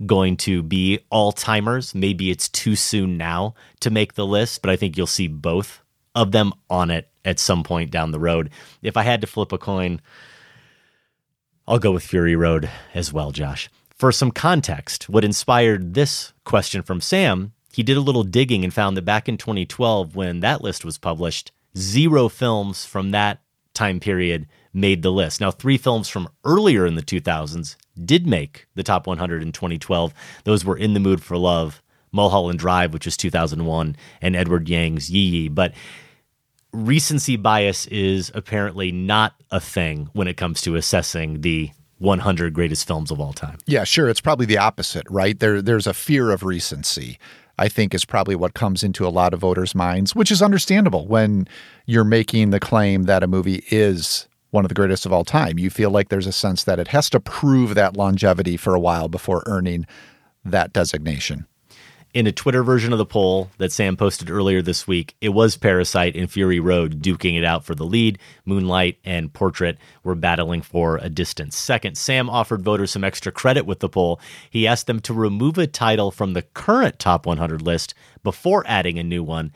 going to be all timers. Maybe it's too soon now to make the list, but I think you'll see both of them on it at some point down the road. If I had to flip a coin, I'll go with Fury Road as well, Josh. For some context, what inspired this question from Sam, he did a little digging and found that back in 2012, when that list was published, zero films from that time period made the list. Now, three films from earlier in the 2000s did make the top 100 in 2012. Those were In the Mood for Love, Mulholland Drive, which was 2001, and Edward Yang's Yi Yi. But recency bias is apparently not a thing when it comes to assessing the 100 greatest films of all time. Yeah, sure. It's probably the opposite, right? There, there's a fear of recency. I think is probably what comes into a lot of voters' minds, which is understandable when you're making the claim that a movie is one of the greatest of all time. You feel like there's a sense that it has to prove that longevity for a while before earning that designation. In a Twitter version of the poll that Sam posted earlier this week, it was Parasite and Fury Road duking it out for the lead. Moonlight and Portrait were battling for a distant second. Sam offered voters some extra credit with the poll. He asked them to remove a title from the current top 100 list before adding a new one.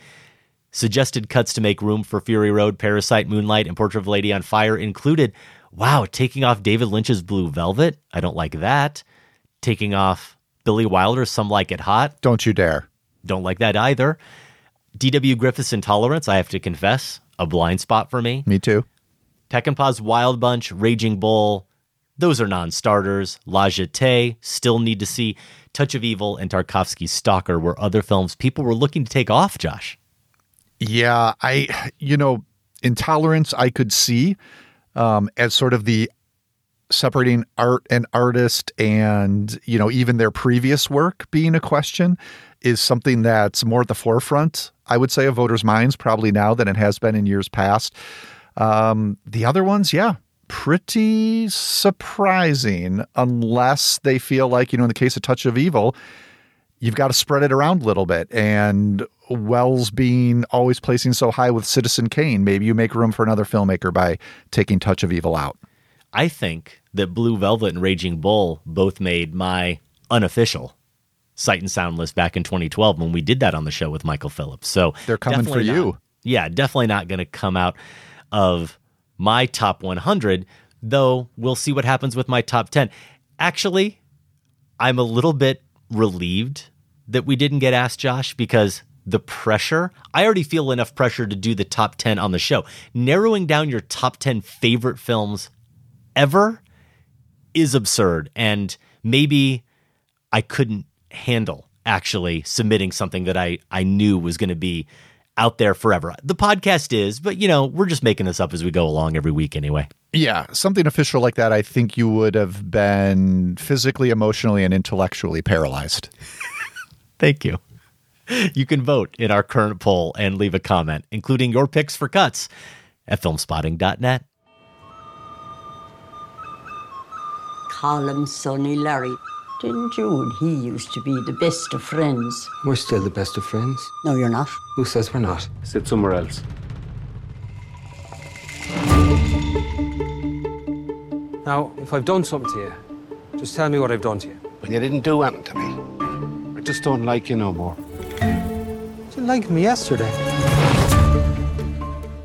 Suggested cuts to make room for Fury Road, Parasite, Moonlight, and Portrait of a Lady on Fire included wow, taking off David Lynch's Blue Velvet. I don't like that. Taking off Billy Wilder, Some Like It Hot. Don't you dare. Don't like that either. D.W. Griffith's Intolerance, I have to confess, a blind spot for me. Me too. Peckinpah's Wild Bunch, Raging Bull, those are non starters. La Jetée, still need to see. Touch of Evil and Tarkovsky's Stalker were other films people were looking to take off, Josh. Yeah, I, you know, intolerance I could see um, as sort of the separating art and artist and, you know, even their previous work being a question is something that's more at the forefront, I would say, of voters' minds probably now than it has been in years past. Um, the other ones, yeah, pretty surprising unless they feel like, you know, in the case of Touch of Evil, you've got to spread it around a little bit. And Welles being always placing so high with Citizen Kane, maybe you make room for another filmmaker by taking Touch of Evil out. I think that Blue Velvet and Raging Bull both made my unofficial sight and sound list back in 2012 when we did that on the show with Michael Phillips. So They're coming for definitely you. yeah, definitely not going to come out of my top 100, though we'll see what happens with my top 10. Actually, I'm a little bit relieved that we didn't get asked Josh because the pressure, I already feel enough pressure to do the top 10 on the show. Narrowing down your top 10 favorite films ever is absurd. And maybe I couldn't handle actually submitting something that I, I knew was going to be out there forever. The podcast is, but you know, we're just making this up as we go along every week anyway. Yeah, something official like that, I think you would have been physically, emotionally, and intellectually paralyzed. Thank you. You can vote in our current poll and leave a comment, including your picks for cuts at filmspotting.net. Call him Sonny Larry. Didn't you and he used to be the best of friends? We're still the best of friends. No, you're not. Who says we're not? Sit somewhere else. Now, if I've done something to you, just tell me what I've done to you. But you didn't do anything to me. I just don't like you no more. You liked me yesterday.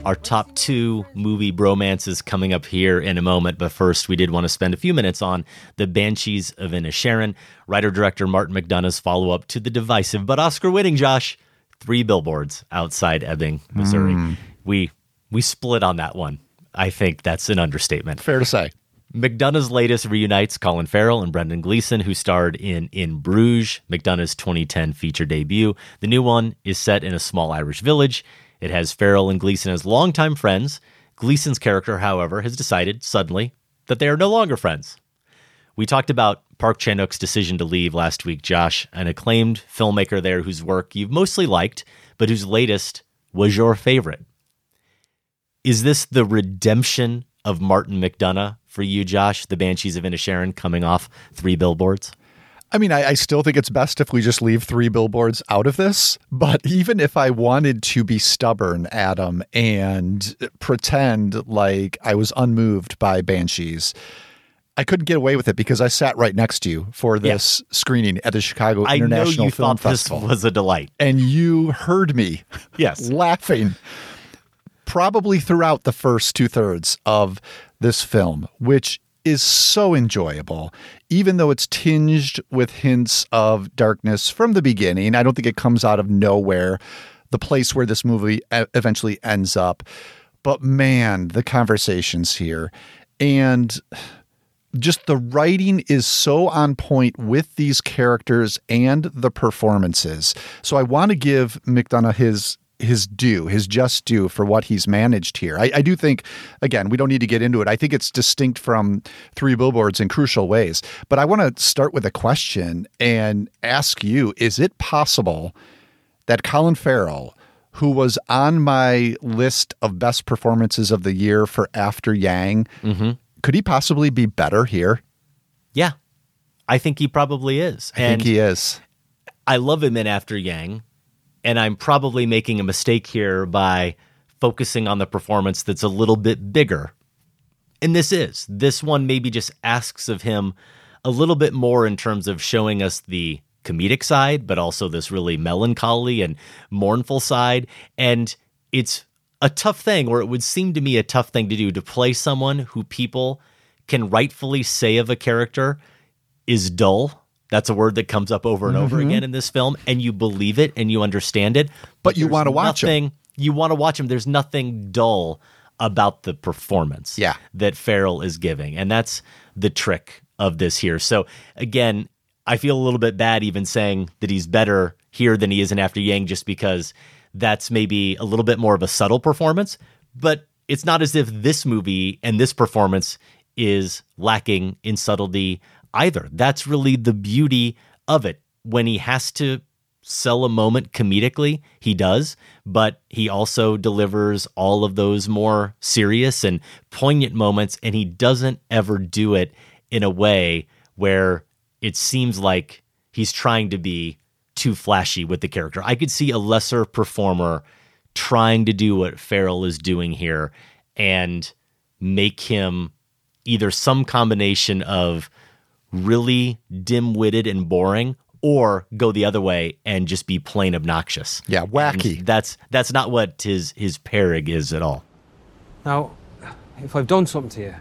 Our top two movie bromances coming up here in a moment, but first we did want to spend a few minutes on The Banshees of Inisherin, writer-director Martin McDonagh's follow-up to the divisive but Oscar-winning Josh, Three Billboards Outside Ebbing, Missouri. Mm. We we split on that one. I think that's an understatement. Fair to say. McDonagh's latest reunites Colin Farrell and Brendan Gleeson, who starred in In Bruges, McDonagh's 2010 feature debut. The new one is set in a small Irish village. It has Farrell and Gleeson as longtime friends. Gleeson's character, however, has decided suddenly that they are no longer friends. We talked about Park Chan Wook's decision to leave last week, Josh, an acclaimed filmmaker there whose work you've mostly liked, but whose latest was your favorite. Is this the redemption of Martin McDonagh for you, Josh? The Banshees of Inisherin coming off three billboards? I mean, I, I, still think it's best if we just leave three billboards out of this. But even if I wanted to be stubborn, Adam, and pretend like I was unmoved by Banshees, I couldn't get away with it because I sat right next to you for this yeah. screening at the Chicago I International know you Film thought Festival. This was a delight, and you heard me, yes, laughing probably throughout the first two thirds of this film, which is so enjoyable, even though it's tinged with hints of darkness from the beginning. I don't think it comes out of nowhere, the place where this movie eventually ends up. But man, the conversations here and just the writing is so on point with these characters and the performances. So I want to give McDonagh his his due, his just due for what he's managed here. I, I, do think, again, we don't need to get into it. I think it's distinct from Three Billboards in crucial ways. But I want to start with a question and ask you Is it possible that Colin Farrell, who was on my list of best performances of the year for After Yang, mm-hmm. could he possibly be better here? Yeah, I think he probably is. I think he is. I love him in After Yang and I'm probably making a mistake here by focusing on the performance that's a little bit bigger. And this is. This one maybe just asks of him a little bit more in terms of showing us the comedic side, but also this really melancholy and mournful side. And it's a tough thing, or it would seem to me a tough thing to do to play someone who people can rightfully say of a character is dull that's a word that comes up over and over Mhm. again in this film, and you believe it and you understand it. But you wanna watch 'em. nothing- You want to watch him. There's nothing dull about the performance Yeah. that Farrell is giving. And that's the trick of this here. So again, I feel a little bit bad even saying that he's better here than he is in After Yang just because that's maybe a little bit more of a subtle performance. But it's not as if this movie and this performance is lacking in subtlety either. That's really the beauty of it. When he has to sell a moment comedically, he does, but he also delivers all of those more serious and poignant moments, and he doesn't ever do it in a way where it seems like he's trying to be too flashy with the character. I could see a lesser performer trying to do what Farrell is doing here and make him either some combination of really dim-witted and boring or go the other way and just be plain obnoxious. Yeah, wacky. And that's that's not what his his Pádraic is at all. Now, if I've done something to you,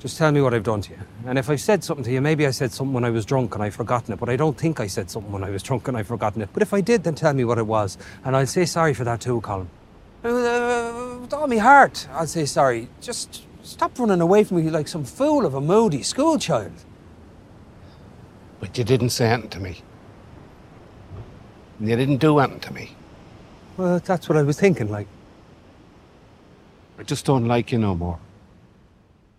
just tell me what I've done to you. And if I've said something to you, maybe I said something when I was drunk and I've forgotten it, but I don't think I said something when I was drunk and I've forgotten it. But if I did, then tell me what it was. And I'll say sorry for that too, Colin. Uh, with all my heart, I'll say sorry. Just stop running away from me like some fool of a moody schoolchild. But you didn't say anything to me. And you didn't do anything to me. Well, that's what I was thinking, like. I just don't like you no more.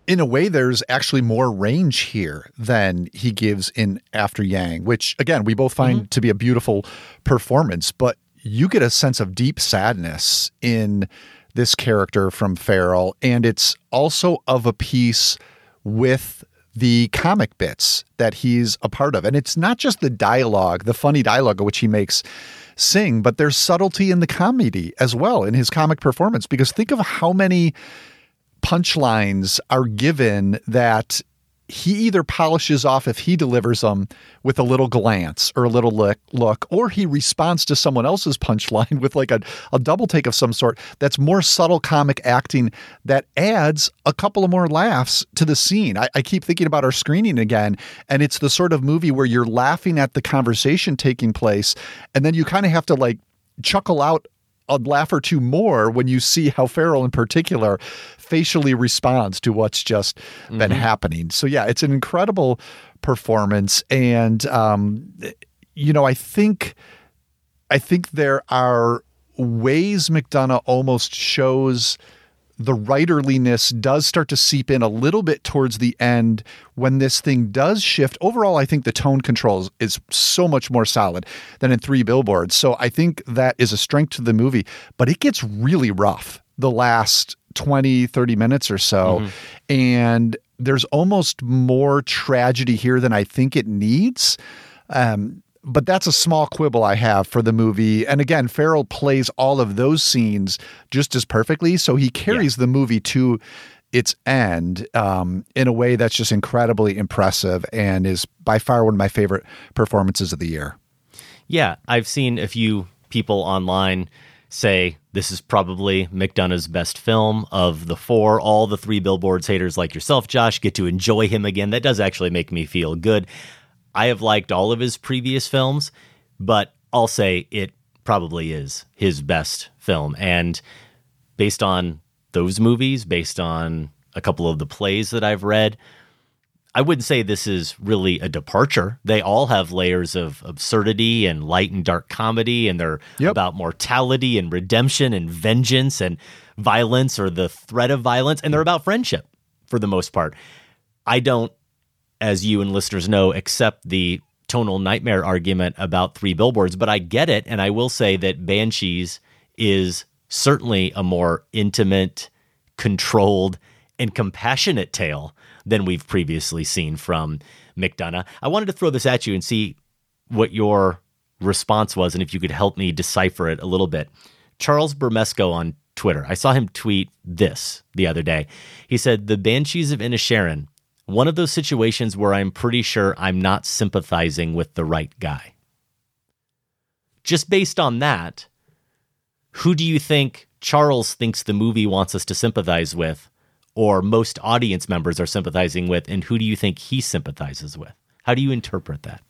in a way, there's actually more range here than he gives in After Yang, which again, we both find mm-hmm. to be a beautiful performance, but you get a sense of deep sadness in this character from Farrell. And it's also of a piece with the comic bits that he's a part of. And it's not just the dialogue, the funny dialogue which he makes sing, but there's subtlety in the comedy as well in his comic performance. Because think of how many punchlines are given that he either polishes off if he delivers them with a little glance or a little look, look or he responds to someone else's punchline with like a, a double take of some sort that's more subtle comic acting that adds a couple of more laughs to the scene. I, I keep thinking about our screening again, and it's the sort of movie where you're laughing at the conversation taking place, and then you kind of have to like chuckle out a laugh or two more when you see how Farrell in particular facially responds to what's just been Mhm. happening. So yeah, it's an incredible performance, and um, you know, I think I think there are ways McDonagh almost shows the writerliness does start to seep in a little bit towards the end when this thing does shift. Overall, I think the tone controls is so much more solid than in Three Billboards. So I think that is a strength to the movie, but it gets really rough the last 20, 30 minutes or so. And there's almost more tragedy here than I think it needs. Um, but that's a small quibble I have for the movie. And again, Farrell plays all of those scenes just as perfectly. So he carries the movie to its end um, in a way that's just incredibly impressive and is by far one of my favorite performances of the year. Yeah, I've seen a few people online say this is probably McDonagh's best film of the four. All the three billboards haters like yourself, Josh, get to enjoy him again. That does actually make me feel good. I have liked all of his previous films, but I'll say it probably is his best film. And based on those movies, based on a couple of the plays that I've read, I wouldn't say this is really a departure. They all have layers of absurdity and light and dark comedy, and they're about mortality and redemption and vengeance and violence or the threat of violence, and they're about friendship for the most part. I don't, as you and listeners know, accept the tonal nightmare argument about three billboards, but I get it. And I will say that Banshees is certainly a more intimate, controlled, and compassionate tale than we've previously seen from McDonagh. I wanted to throw this at you and see what your response was and if you could help me decipher it a little bit. Charles Bramesco on Twitter, I saw him tweet this the other day. He said, The Banshees of Inisherin, one of those situations where I'm pretty sure I'm not sympathizing with the right guy. Just based on that, who do you think Charles thinks the movie wants us to sympathize with, or most audience members are sympathizing with, and who do you think he sympathizes with? How do you interpret that?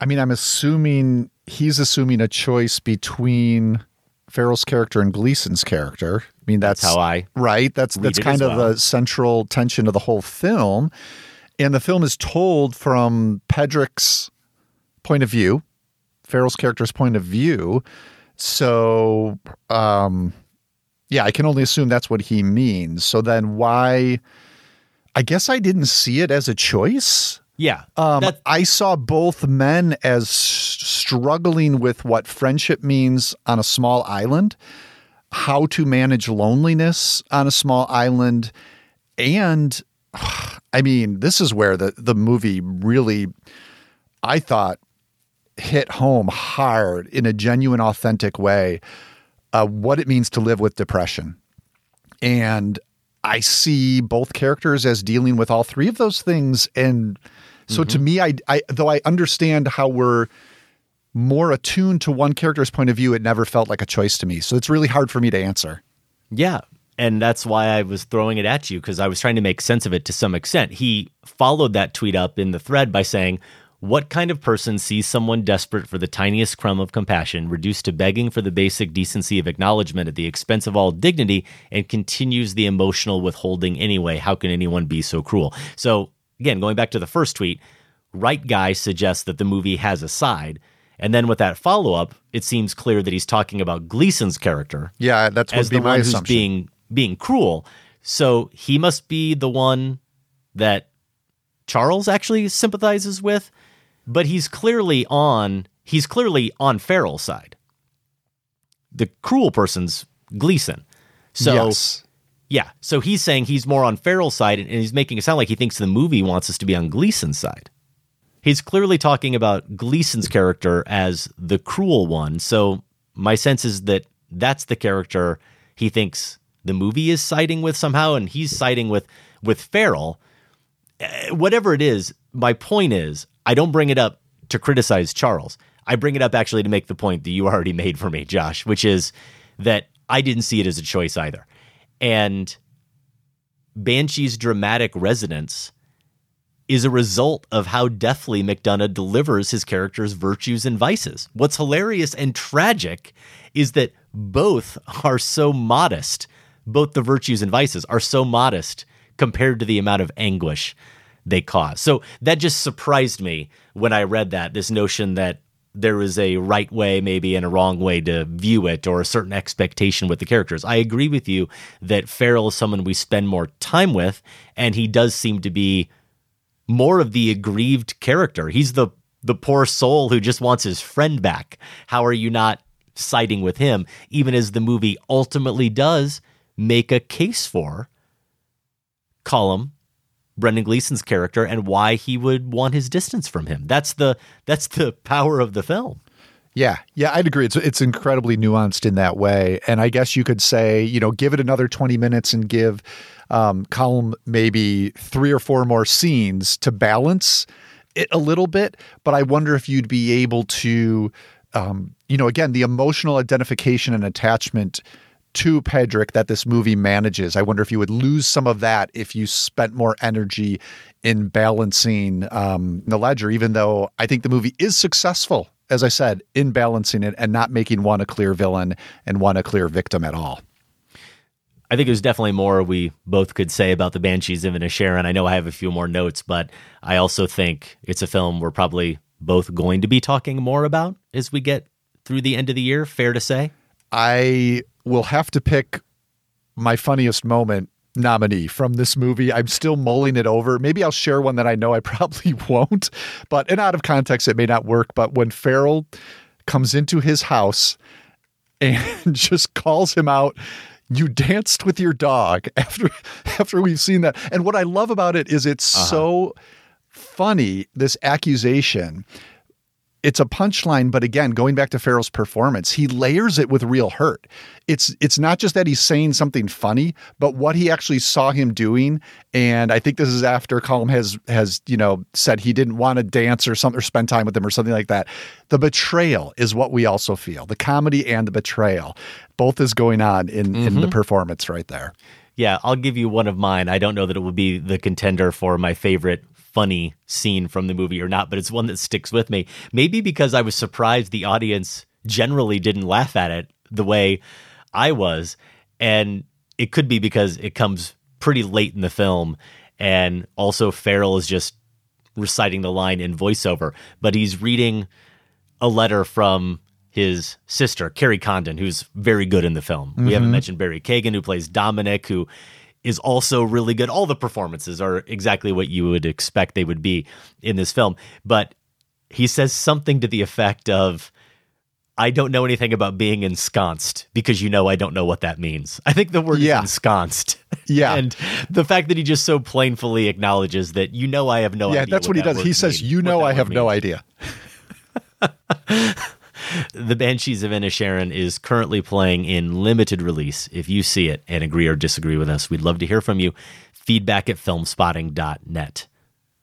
I mean, I'm assuming he's assuming a choice between Farrell's character and Gleeson's character. I mean, that's, That's how I right. That's that's kind of the central tension of the whole film, and the film is told from Pádraic's point of view, Farrell's character's point of view. So, um, yeah, I can only assume that's what he means. So then, why? I guess I didn't see it as a choice. Yeah. Um, I saw both men as struggling with what friendship means on a small island, how to manage loneliness on a small island, and I mean, this is where the the movie really, I thought, hit home hard in a genuine, authentic way. Uh, what it means to live with depression, and I see both characters as dealing with all three of those things. And so to mm-hmm. me, I, I though I understand how we're more attuned to one character's point of view, it never felt like a choice to me. So it's really hard for me to answer. Yeah. And that's why I was throwing it at you because I was trying to make sense of it to some extent. He followed that tweet up in the thread by saying, What kind of person sees someone desperate for the tiniest crumb of compassion, reduced to begging for the basic decency of acknowledgement at the expense of all dignity, and continues the emotional withholding anyway? How can anyone be so cruel? So, again, going back to the first tweet, Right Guy suggests that the movie has a side. And then with that follow up, it seems clear that he's talking about Gleeson's character Yeah, that's as the my one who's assumption. being being cruel. So he must be the one that Charles actually sympathizes with, but he's clearly on he's clearly on Farrell's side. The cruel person's Gleeson. So Yes. yeah, so he's saying he's more on Farrell's side, and he's making it sound like he thinks the movie wants us to be on Gleeson's side. He's clearly talking about Gleeson's character as the cruel one. So my sense is that that's the character he thinks the movie is siding with somehow, and he's siding with with Farrell. uh, whatever it is, my point is, I don't bring it up to criticize Charles. I bring it up actually to make the point that you already made for me, Josh, which is that I didn't see it as a choice either. And Banshee's dramatic resonance is a result of how deftly McDonagh delivers his character's virtues and vices. What's hilarious and tragic is that both are so modest, both the virtues and vices are so modest compared to the amount of anguish they cause. So that just surprised me when I read that this notion that there is a right way, maybe, and a wrong way to view it, or a certain expectation with the characters. I agree with you that Farrell is someone we spend more time with, and he does seem to be more of the aggrieved character. He's the the poor soul who just wants his friend back. How are you not siding with him, even as the movie ultimately does make a case for Colm Brendan Gleeson's character and why he would want his distance from him. That's the that's the power of the film. Yeah, yeah, I'd agree. It's it's incredibly nuanced in that way, and I guess you could say, you know, give it another twenty minutes and give um, Colm maybe three or four more scenes to balance it a little bit. But I wonder if you'd be able to, um, you know, again, the emotional identification and attachment to Pádraic that this movie manages. I wonder if you would lose some of that if you spent more energy in balancing um, the ledger, even though I think the movie is successful, as I said, in balancing it and not making one a clear villain and one a clear victim at all. I think there's definitely more we both could say about the Banshees of Inisherin. I know I have a few more notes, but I also think it's a film we're probably both going to be talking more about as we get through the end of the year. Fair to say? I will have to pick my funniest moment nominee from this movie. I'm still mulling it over. Maybe I'll share one that I know I probably won't, but and out of context it may not work. But when Farrell comes into his house and just calls him out you danced with your dog after after we've seen that and what i love about it is it's uh-huh. so funny this accusation it's a punchline, but again, going back to Farrell's performance, he layers it with real hurt. It's it's not just that he's saying something funny, but what he actually saw him doing. And I think this is after Colm has has you know said he didn't want to dance or something or spend time with him or something like that. The betrayal is what we also feel. The comedy and the betrayal, both is going on in mm-hmm. in the mm-hmm. performance right there. Yeah, I'll give you one of mine. I don't know that it will be the contender for my favorite funny scene from the movie or not, but it's one that sticks with me. Maybe because I was surprised the audience generally didn't laugh at it the way I was. And it could be because it comes pretty late in the film. And also, Farrell is just reciting the line in voiceover, but he's reading a letter from his sister, Kerry Condon, who's very good in the film. Mm-hmm. We haven't mm-hmm. mentioned Barry Keoghan, who plays Dominic, who is also really good. All the performances are exactly what you would expect they would be in this film. But he says something to the effect of, I don't know anything about being ensconced because you know I don't know what that means. I think the word yeah. is ensconced. Yeah. and the fact that he just so plainfully acknowledges that you know I have no yeah, idea. Yeah, that's what, what he does. He says, You know I have no idea. The Banshees of Inisherin is currently playing in limited release. If you see it and agree or disagree with us, we'd love to hear from you. Feedback at filmspotting.net.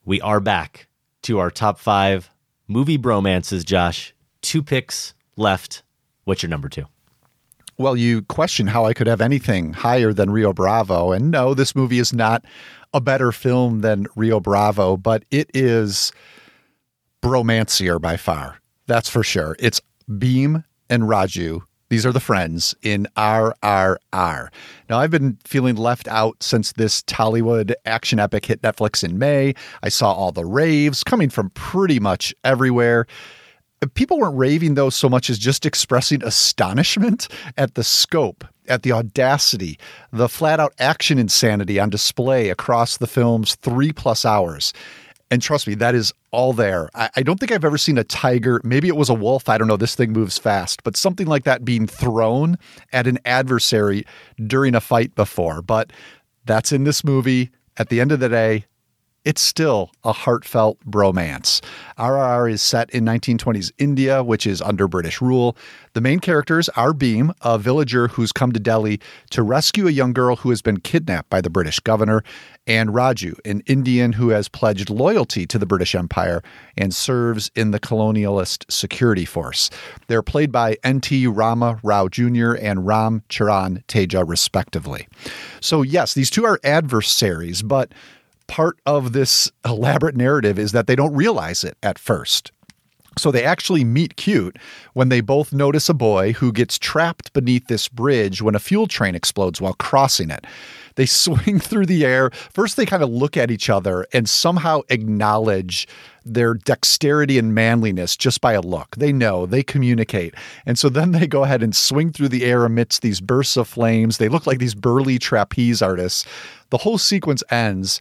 We are back to our top five movie bromances, Josh. Two picks left. What's your number two? Well, you question how I could have anything higher than Rio Bravo. And no, this movie is not a better film than Rio Bravo, but it is bromancier by far. That's for sure. It's Bheem and Raju. These are the friends in RRR. Now, I've been feeling left out since this Tollywood action epic hit Netflix in May. I saw all the raves coming from pretty much everywhere. People weren't raving, though, so much as just expressing astonishment at the scope, at the audacity, the flat out action insanity on display across the film's three plus hours. And trust me, that is all there. I, I, don't think I've ever seen a tiger, maybe it was a wolf, I don't know, this thing moves fast, but something like that being thrown at an adversary during a fight before. But that's in this movie. At the end of the day, it's still a heartfelt bromance. RRR is set in 1920s India, which is under British rule. The main characters are Bheem, a villager who's come to Delhi to rescue a young girl who has been kidnapped by the British governor, and Raju, an Indian who has pledged loyalty to the British Empire and serves in the colonialist security force. They're played by N.T. Rama Rao Jr. and Ram Charan Teja, respectively. So, yes, these two are adversaries, but part of this elaborate narrative is that they don't realize it at first. So they actually meet cute when they both notice a boy who gets trapped beneath this bridge when a fuel train explodes while crossing it. They swing through the air. First, they kind of look at each other and somehow acknowledge their dexterity and manliness just by a look. They know, they communicate. And so then they go ahead and swing through the air amidst these bursts of flames. They look like these burly trapeze artists. The whole sequence ends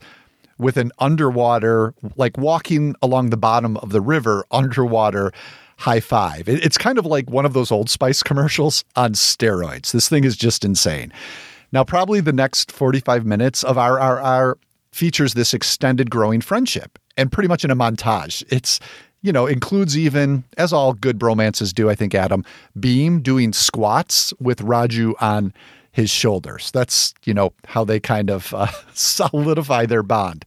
with an underwater, like walking along the bottom of the river, underwater high five. It's kind of like one of those Old Spice commercials on steroids. This thing is just insane. Now, probably the next 45 minutes of RRR features this extended growing friendship and pretty much in a montage. It's you know, includes even, as all good bromances do, I think, Adam, Bheem doing squats with Raju on his shoulders. That's, you know, how they kind of uh, solidify their bond.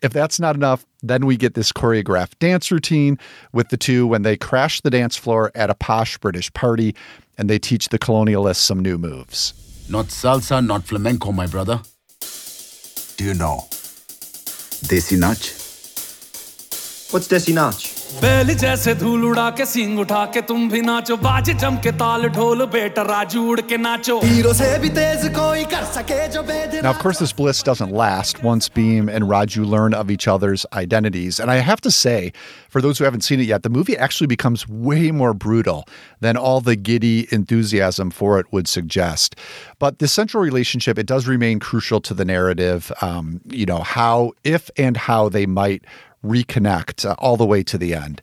If that's not enough, then we get this choreographed dance routine with the two when they crash the dance floor at a posh British party and they teach the colonialists some new moves. Not salsa, not flamenco, my brother. Do you know Desi Nach? What's Desi Notch? बैल जैसे धूल उड़ा के उठा के तुम भी नाचो। बाज जम के ताल ढोल राजू उड़ के नाचो। हीरो से भी तेज कोई कर सके जो बेद Now of course this bliss doesn't last once Bheem and Raju learn of each other's identities. And I have to say for those who haven't seen it yet the movie actually becomes way more brutal than all the giddy enthusiasm for it would suggest. But the central relationship it does remain crucial to the narrative. Um, you know how if and how they might reconnect uh, all the way to the end.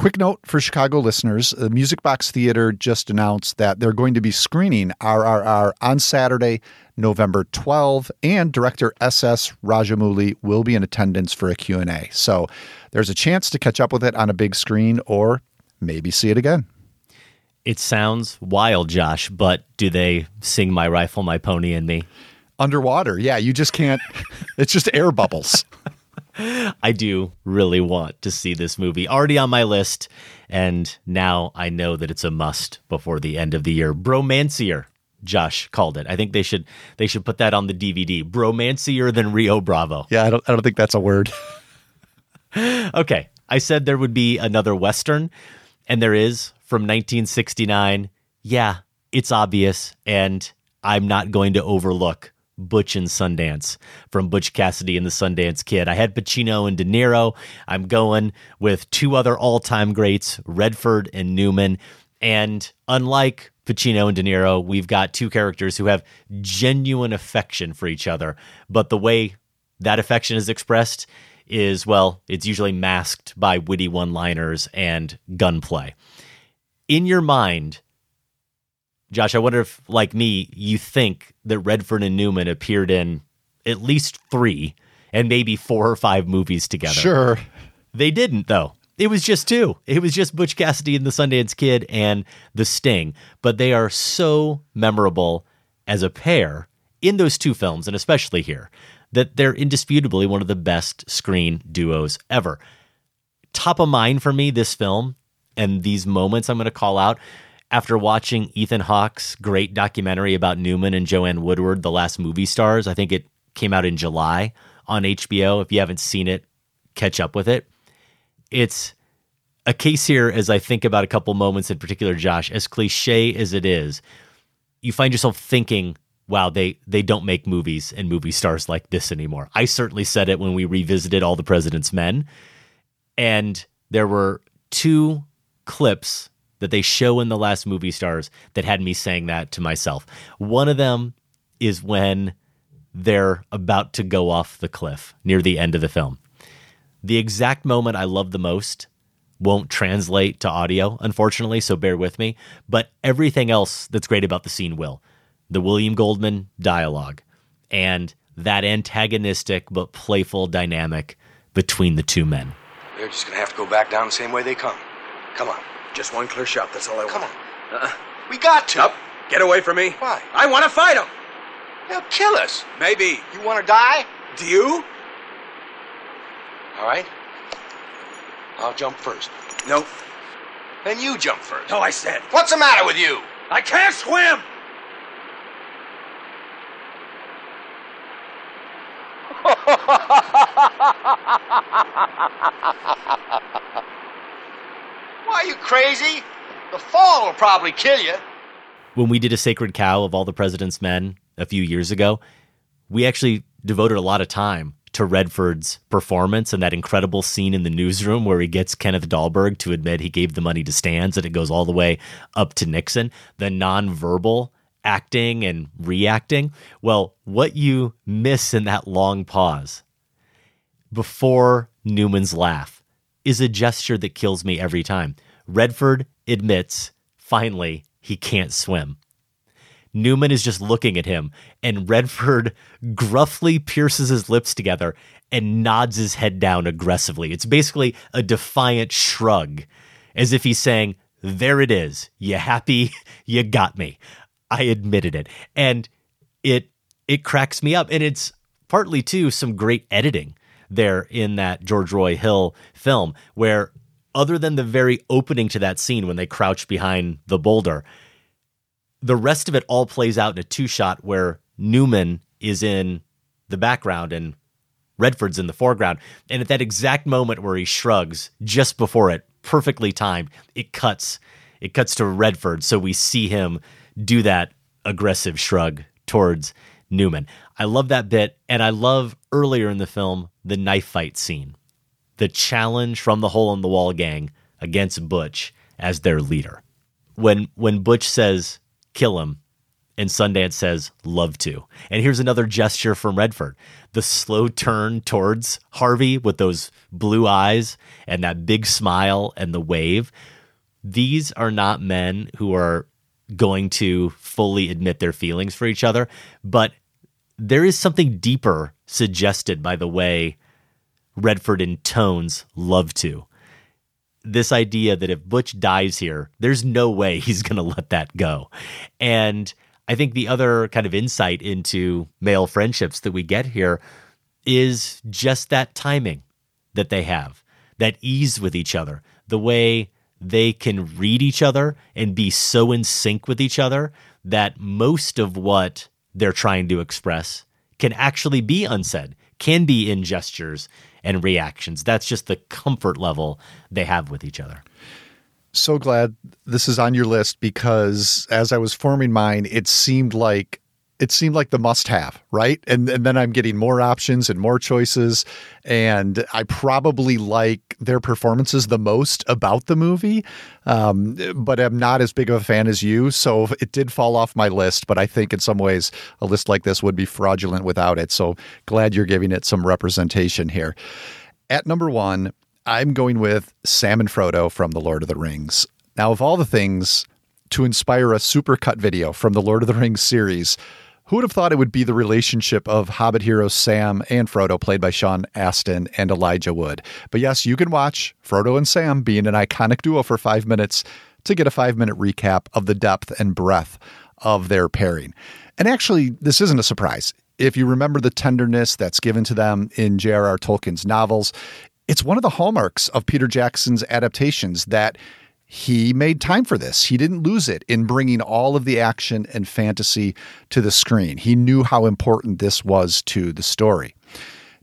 Quick note for Chicago listeners the Music Box Theater just announced that they're going to be screening RRR on Saturday, November 12, and director SS Rajamouli will be in attendance for a Q&A. So there's a chance to catch up with it on a big screen or maybe see it again. It sounds wild, Josh, but do they sing My Rifle, My Pony, and Me? Underwater. Yeah, you just can't. it's just air bubbles. I do really want to see this movie. Already on my list, and now I know that it's a must before the end of the year. Bromancier, Josh called it. I think they should they should put that on the DVD. Bromancier than Rio Bravo. Yeah, I don't I don't think that's a word. okay, I said there would be another western, and there is from 1969. Yeah, it's obvious, and I'm not going to overlook Butch and Sundance from Butch Cassidy and the Sundance Kid. I had Pacino and De Niro. I'm going with two other all time greats, Redford and Newman. And unlike Pacino and De Niro, we've got two characters who have genuine affection for each other. But the way that affection is expressed is, well, it's usually masked by witty one liners and gunplay. In your mind, Josh, I wonder if, like me, you think that Redford and Newman appeared in at least three and maybe four or five movies together. Sure. They didn't, though. It was just two. It was just Butch Cassidy and the Sundance Kid and The Sting. But they are so memorable as a pair in those two films, and especially here, that they're indisputably one of the best screen duos ever. Top of mind for me, this film and these moments I'm going to call out after watching Ethan Hawke's great documentary about Newman and Joanne Woodward, The Last Movie Stars, I think it came out in July on HBO. If you haven't seen it, catch up with it. It's a case here as I think about a couple moments in particular, Josh, as cliche as it is, you find yourself thinking, wow, they they don't make movies and movie stars like this anymore. I certainly said it when we revisited All the President's Men. And there were two clips that they show in the last movie stars that had me saying that to myself. One of them is when they're about to go off the cliff near the end of the film. The exact moment I love the most won't translate to audio, unfortunately, so bear with me. But everything else that's great about the scene will. The William Goldman dialogue and that antagonistic but playful dynamic between the two men. They're just gonna have to go back down the same way they come. Come on. Just one clear shot. That's all I want. Come on. Uh-uh. We got to. Up. Get away from me. Why? I want to fight them. They'll kill us. Maybe. You want to die? Do you? All right. I'll jump first. No. Then you jump first. No, I said. What's the matter with you? I can't swim. Why, are you crazy? The fall will probably kill you. When we did a sacred cow of all the president's men a few years ago, we actually devoted a lot of time to Redford's performance and that incredible scene in the newsroom where he gets Kenneth Dahlberg to admit he gave the money to Stans and it goes all the way up to Nixon. The nonverbal acting and reacting. Well, what you miss in that long pause before Newman's laugh is a gesture that kills me every time. Redford admits finally he can't swim. Newman is just looking at him, and Redford gruffly pierces his lips together and nods his head down aggressively. It's basically a defiant shrug, as if he's saying, There it is. You happy? You got me. I admitted it. And it it cracks me up. And it's partly too some great editing there in that George Roy Hill film, where other than the very opening to that scene when they crouch behind the boulder, the rest of it all plays out in a two shot where Newman is in the background and Redford's in the foreground. And at that exact moment where he shrugs, just before it, perfectly timed, it cuts. It cuts to Redford, so we see him do that aggressive shrug towards Newman. I love that bit, and I love earlier in the film the knife fight scene, the challenge from the hole in the wall gang against Butch as their leader. When when Butch says kill him, and Sundance says love to. And here's another gesture from Redford. The slow turn towards Harvey with those blue eyes and that big smile and the wave. These are not men who are going to fully admit their feelings for each other, but there is something deeper suggested by the way Redford intones love to. This idea that if Butch dies here, there's no way he's going to let that go. And I think the other kind of insight into male friendships that we get here is just that timing that they have, that ease with each other, the way they can read each other and be so in sync with each other that most of what they're trying to express can actually be unsaid, can be in gestures and reactions. That's just the comfort level they have with each other. So glad this is on your list because as I was forming mine, it seemed like it seemed like the must have, right? And, and then I'm getting more options and more choices. And I probably like their performances the most about the movie, um, but I'm not as big of a fan as you. So it did fall off my list. But I think in some ways, a list like this would be fraudulent without it. So glad you're giving it some representation here. At number one, I'm going with Sam and Frodo from The Lord of the Rings. Now, of all the things to inspire a supercut video from the Lord of the Rings series, who would have thought it would be the relationship of Hobbit heroes Sam and Frodo, played by Sean Astin and Elijah Wood? But yes, you can watch Frodo and Sam being an iconic duo for five minutes to get a five minute recap of the depth and breadth of their pairing. And actually, this isn't a surprise. If you remember the tenderness that's given to them in J.R.R. Tolkien's novels, it's one of the hallmarks of Peter Jackson's adaptations that he made time for this. He didn't lose it in bringing all of the action and fantasy to the screen. He knew how important this was to the story.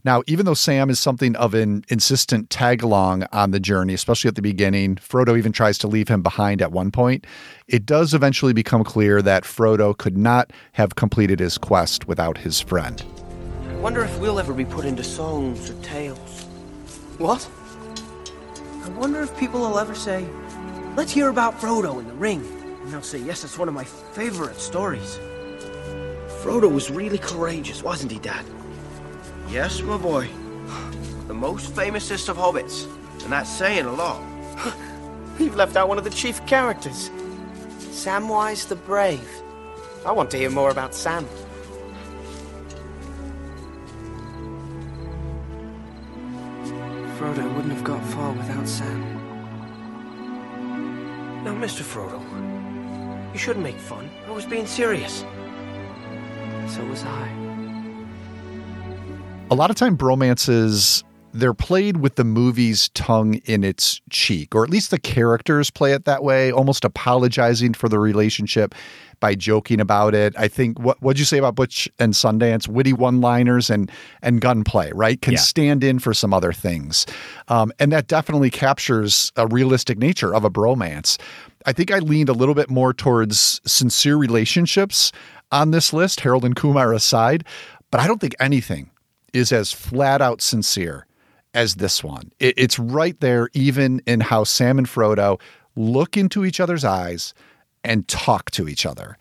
Now, even though Sam is something of an insistent tag along on the journey, especially at the beginning, Frodo even tries to leave him behind at one point. It does eventually become clear that Frodo could not have completed his quest without his friend. I wonder if we'll ever be put into songs or tales. What? I wonder if people will ever say, Let's hear about Frodo and the ring. And they'll say, yes, it's one of my favorite stories. Frodo was really courageous, wasn't he, Dad? Yes, my boy. The most famousest of hobbits. And that's saying a lot. You've left out one of the chief characters. Samwise the Brave. I want to hear more about Sam. Frodo wouldn't have got far without Sam. Now, Mr. Frodo, you shouldn't make fun. I was being serious. So was I. a lot of time bromances they're played with the movie's tongue in its cheek or at least the characters play it that way almost apologizing for the relationship by joking about it. I think what what'd you say about butch and sundance? Witty one-liners and and gunplay right? Can Yeah. stand in for some other things. Um, and that definitely captures a realistic nature of a bromance. I think i leaned a little bit more towards sincere relationships on this list harold and kumar aside but i don't think anything is as flat out sincere as this one. It- it's right there, even in how Sam and Frodo look into each other's eyes and talk to each other.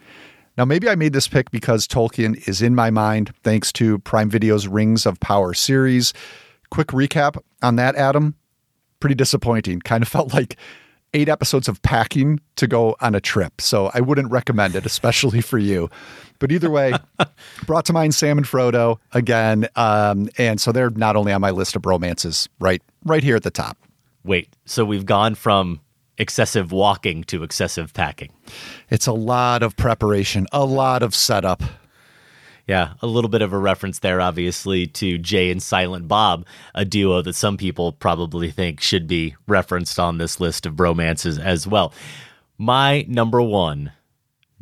Now, maybe I made this pick because Tolkien is in my mind, thanks to Prime Video's Rings of Power series. Quick recap on that, Adam. Pretty disappointing. Kind of felt like eight episodes of packing to go on a trip. So I wouldn't recommend it, especially for you. But either way, brought to mind Sam and Frodo again. Um, and so they're not only on my list of romances, right, right here at the top. Wait, so we've gone from excessive walking to excessive packing. It's a lot of preparation, a lot of setup. Yeah, a little bit of a reference there, obviously, to Jay and Silent Bob, a duo that some people probably think should be referenced on this list of bromances as well. My number one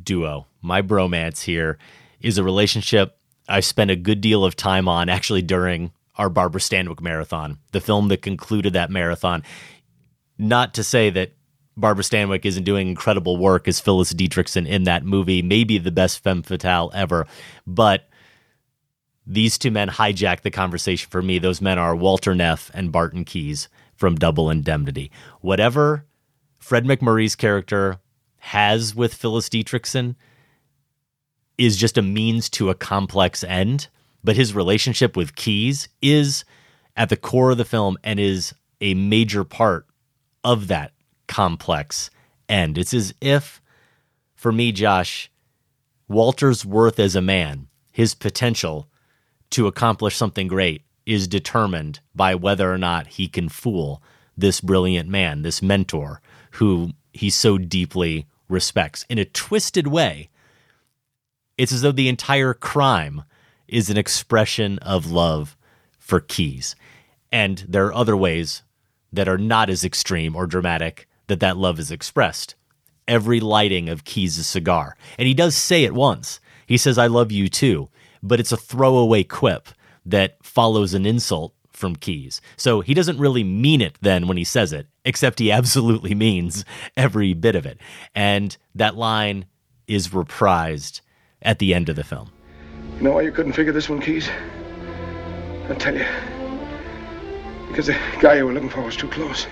duo, my bromance here, is a relationship I spent a good deal of time on actually during our Barbara Stanwyck marathon, the film that concluded that marathon. Not to say that Barbara Stanwyck isn't doing incredible work as Phyllis Dietrichson in that movie, maybe the best femme fatale ever, but these two men hijack the conversation for me. Those men are Walter Neff and Barton Keyes from Double Indemnity. Whatever Fred MacMurray's character has with Phyllis Dietrichson is just a means to a complex end, but his relationship with Keyes is at the core of the film and is a major part of that complex end. It's as if, for me, Josh, Walter's worth as a man, his potential to accomplish something great, is determined by whether or not he can fool this brilliant man, this mentor, who he so deeply respects. In a twisted way, it's as though the entire crime is an expression of love for Keyes. And there are other ways that are not as extreme or dramatic that that love is expressed. Every lighting of Keyes' cigar. And he does say it once. He says, I love you too. But it's a throwaway quip that follows an insult from Keyes. So he doesn't really mean it then when he says it, except he absolutely means every bit of it. And that line is reprised at the end of the film. You know why you couldn't figure this one, Keyes? I'll tell you. Because the guy you were looking for was too close.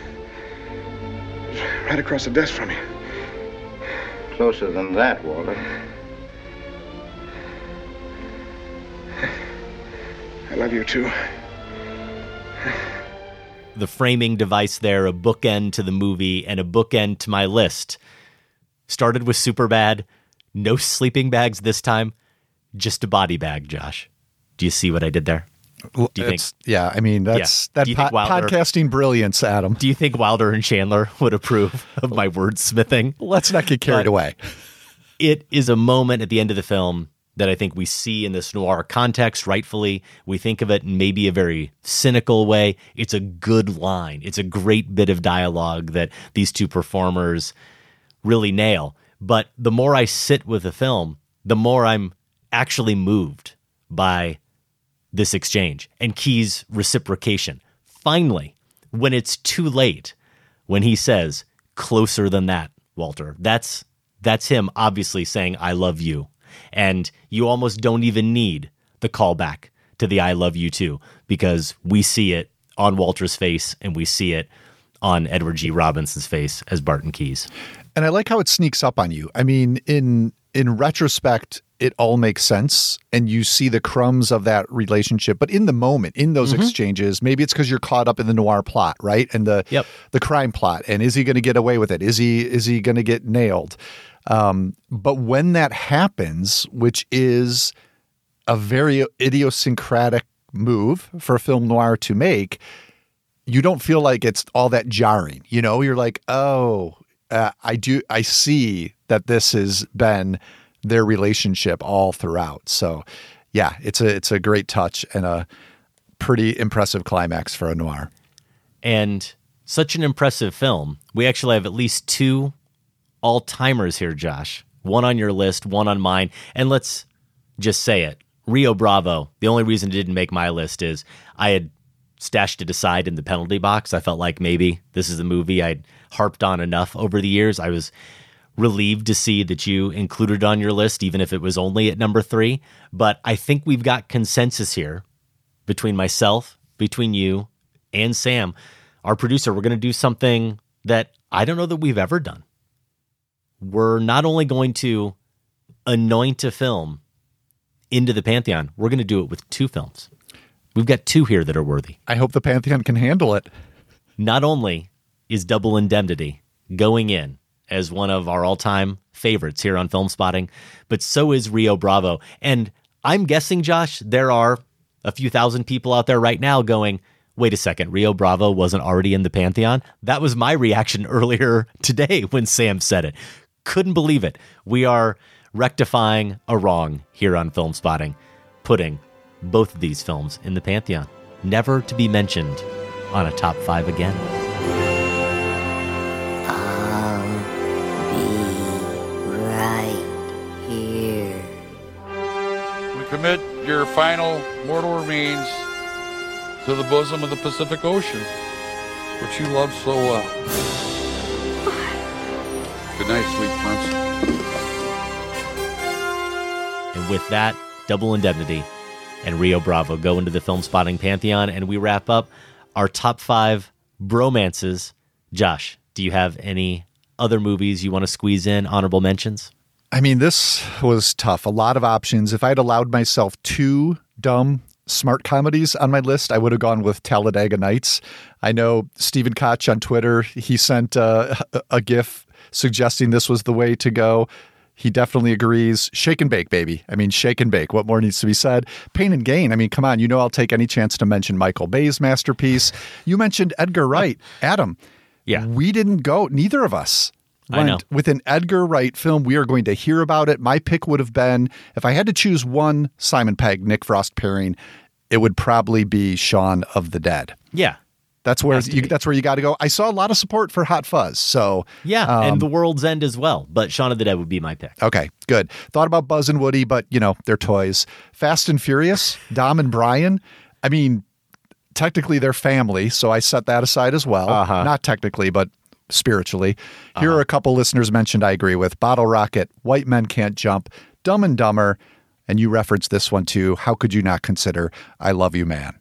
He was Right across the desk from you. Closer than that, Walter. I love you too. the framing device there, a bookend to the movie and a bookend to my list. Started with super bad, no sleeping bags this time, just a body bag, Josh. Do you see what I did there? Do you think? It's- yeah, I mean, that's Yeah. that po- Wilder- podcasting brilliance, Adam. Do you think Wilder and Chandler would approve of my wordsmithing? Let's not get carried But away. It is a moment at the end of the film that I think we see in this noir context, rightfully. We think of it in maybe a very cynical way. It's a good line. It's a great bit of dialogue that these two performers really nail. But the more I sit with the film, the more I'm actually moved by this exchange and Keyes' reciprocation. Finally, when it's too late, when he says, closer than that, Walter, that's that's him obviously saying, I love you. And you almost don't even need the callback to the I love you too, because we see it on Walter's face and we see it on Edward G. Robinson's face as Barton Keyes. And I like how it sneaks up on you. I mean, in in retrospect, it all makes sense and you see the crumbs of that relationship. But in the moment, in those Mhm. exchanges, maybe it's because you're caught up in the noir plot, right? And the Yep. the crime plot. And is he going to get away with it? Is he is he going to get nailed? Um, but when that happens, which is a very idiosyncratic move for film noir to make, you don't feel like it's all that jarring. You know, you're like, oh, uh, I do, I see that this has been their relationship all throughout. So, yeah, it's a it's a great touch and a pretty impressive climax for a noir. And such an impressive film. We actually have at least two all timers here, Josh. One on your list, one on mine. And let's just say it Rio Bravo. The only reason it didn't make my list is I had stashed it aside in the penalty box. I felt like maybe this is a movie I'd harped on enough over the years. I was relieved to see that you included it on your list, even if it was only at number three. But I think we've got consensus here between myself, between you, and Sam, our producer. We're going to do something that I don't know that we've ever done. We're not only going to anoint a film into the Pantheon, we're going to do it with two films. We've got two here that are worthy. I hope the Pantheon can handle it. Not only is Double Indemnity going in as one of our all time favorites here on Film Spotting, but so is Rio Bravo. And I'm guessing, Josh, there are a few thousand people out there right now going, wait a second, Rio Bravo wasn't already in the Pantheon? That was my reaction earlier today when Sam said it. Couldn't believe it. We are rectifying a wrong here on Film Spotting, putting both of these films in the Pantheon, never to be mentioned on a top five again. Commit your final mortal remains to the bosom of the Pacific Ocean, which you love so well. Good night, sweet prince. And with that, Double Indemnity and Rio Bravo go into the film spotting pantheon, and we wrap up our top five bromances. Josh, do you have any other movies you want to squeeze in honorable mentions? I mean, this was tough. A lot of options. If I'd allowed myself two dumb smart comedies on my list, I would have gone with Talladega Nights. I know Stephen Koch on Twitter, he sent uh, a GIF suggesting this was the way to go. He definitely agrees. Shake and bake, baby. I mean, shake and bake. What more needs to be said? Pain and gain. I mean, come on. You know, I'll take any chance to mention Michael Bay's masterpiece. You mentioned Edgar Wright. Adam. Yeah. We didn't go, neither of us. I know. With an Edgar Wright film, we are going to hear about it. My pick would have been if I had to choose one Simon Pegg, Nick Frost pairing, it would probably be Shaun of the Dead. Yeah. That's where you, that's where you got to go. I saw a lot of support for Hot Fuzz. So Yeah, um, and The World's End as well, but Shaun of the Dead would be my pick. Okay, good. Thought about Buzz and Woody, but you know, they're toys. Fast and Furious, Dom and Brian. I mean, technically they're family, so I set that aside as well. Uh-huh. Not technically, but spiritually. Here uh-huh. are a couple listeners mentioned I agree with. Bottle Rocket, White Men Can't Jump, Dumb and Dumber, and you referenced this one too. How could you not consider I Love You Man?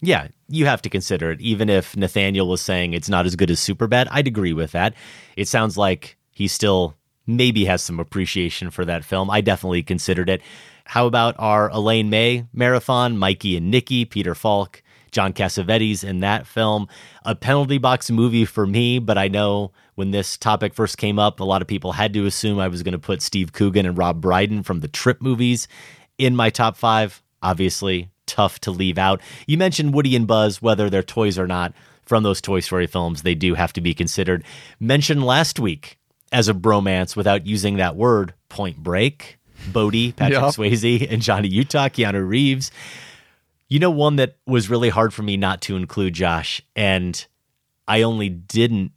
Yeah, you have to consider it. Even if Nathaniel was saying it's not as good as Superbad, I'd agree with that. It sounds like he still maybe has some appreciation for that film. I definitely considered it. How about our Elaine May marathon? Mikey and Nicky, Peter Falk, John Cassavetes in that film. A penalty box movie for me, but I know when this topic first came up, a lot of people had to assume I was going to put Steve Coogan and Rob Brydon from the Trip movies in my top five. Obviously, tough to leave out. You mentioned Woody and Buzz, whether they're toys or not, from those Toy Story films, they do have to be considered. Mentioned last week as a bromance without using that word, Point Break, Bodhi, Patrick Yep. Swayze, and Johnny Utah, Keanu Reeves. You know, one that was really hard for me not to include, Josh, and I only didn't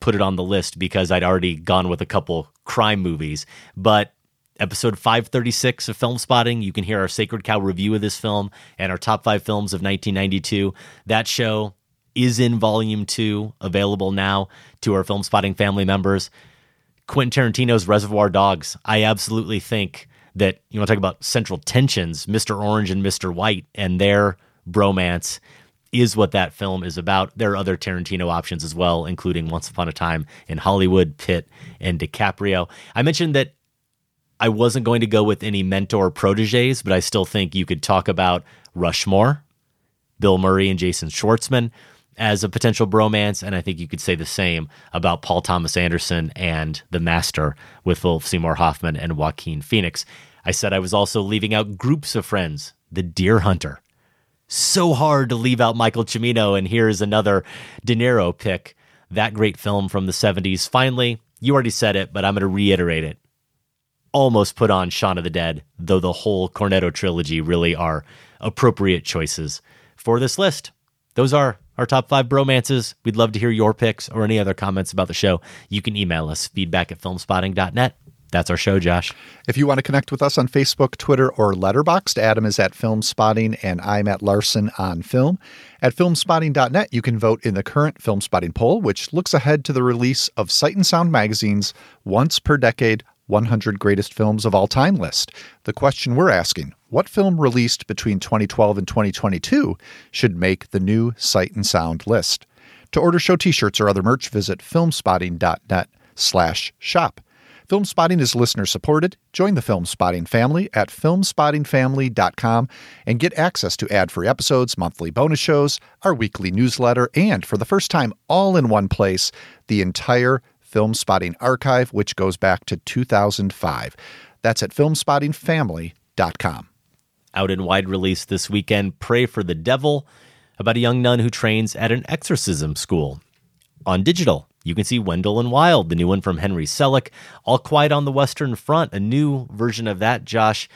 put it on the list because I'd already gone with a couple crime movies. But episode 536 of Film Spotting, you can hear our Sacred Cow review of this film and our top five films of 1992. That show is in volume two, available now to our Film Spotting family members. Quentin Tarantino's Reservoir Dogs. I absolutely think that you want to talk about central tensions, Mr. Orange and Mr. White and their bromance is what that film is about. There are other Tarantino options as well, including Once Upon a Time in Hollywood, Pitt, and DiCaprio. I mentioned that I wasn't going to go with any mentor proteges, but I still think you could talk about Rushmore, Bill Murray and Jason Schwartzman as a potential bromance. And I think you could say the same about Paul Thomas Anderson and The Master with Philip Seymour Hoffman and Joaquin Phoenix. I said I was also leaving out groups of friends, The Deer Hunter, so hard to leave out Michael Cimino, and here's another De Niro pick. That great film from the 70s. Finally, you already said it, but I'm going to reiterate it. Almost put on Shaun of the Dead, though the whole Cornetto trilogy really are appropriate choices for this list. Those are our top five bromances. We'd love to hear your picks or any other comments about the show. You can email us feedback at filmspotting.net. That's our show, Josh. If you want to connect with us on Facebook, Twitter, or Letterboxd, Adam is at Film Spotting and I'm at Larsen on Film. At filmspotting.net, you can vote in the current Film Spotting poll, which looks ahead to the release of Sight and Sound magazine's once per decade 100 greatest films of all time list. The question we're asking what film released between 2012 and 2022 should make the new Sight and Sound list? To order show t-shirts or other merch, visit filmspotting.net slash shop. Film Spotting is listener supported. Join the Film Spotting family at filmspottingfamily.com and get access to ad free episodes, monthly bonus shows, our weekly newsletter, and for the first time, all in one place, the entire Film Spotting archive, which goes back to 2005. That's at filmspottingfamily.com. Out in wide release this weekend, Prey for the Devil, about a young nun who trains at an exorcism school. On digital, you can see Wendell and Wild, the new one from Henry Selick. All Quiet on the Western Front, a new version of that, Josh.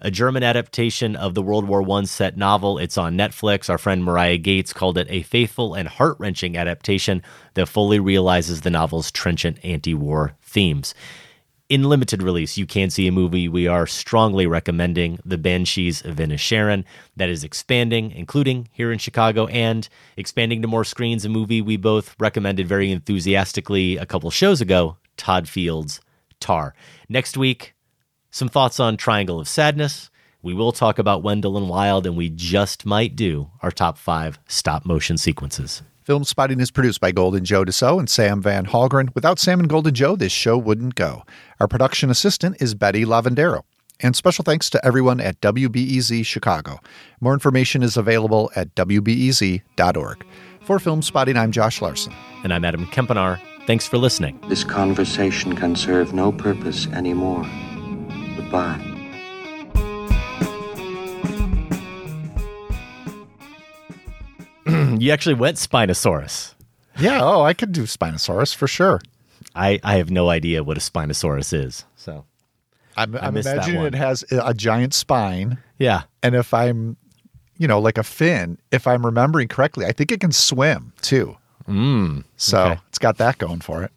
A German adaptation of the World War I set novel. It's on Netflix. Our friend Mariah Gates called it a faithful and heart wrenching adaptation that fully realizes the novel's trenchant anti war themes. In limited release, you can see a movie we are strongly recommending, The Banshees of Inisherin, that is expanding, including here in Chicago, and expanding to more screens. A movie we both recommended very enthusiastically a couple shows ago, Todd Field's Tar. Next week, some thoughts on Triangle of Sadness. We will talk about Wendell and Wild, and we just might do our top five stop motion sequences. Film Spotting is produced by Golden Joe Dieso and Sam Van Hallgren. Without Sam and Golden Joe, this show wouldn't go. Our production assistant is Betty Lavendero. And special thanks to everyone at WBEZ Chicago. More information is available at WBEZ.org. For Film Spotting, I'm Josh Larsen. And I'm Adam Kempenaar. Thanks for listening. This conversation can serve no purpose anymore. Goodbye. you actually went Spinosaurus. Yeah, oh, I could do Spinosaurus for sure. I, I have no idea what a Spinosaurus is. So I'm, I I'm imagining it has a giant spine. Yeah. And if I'm, you know, like a fin, if I'm remembering correctly, I think it can swim too. Mm, So okay. it's got that going for it.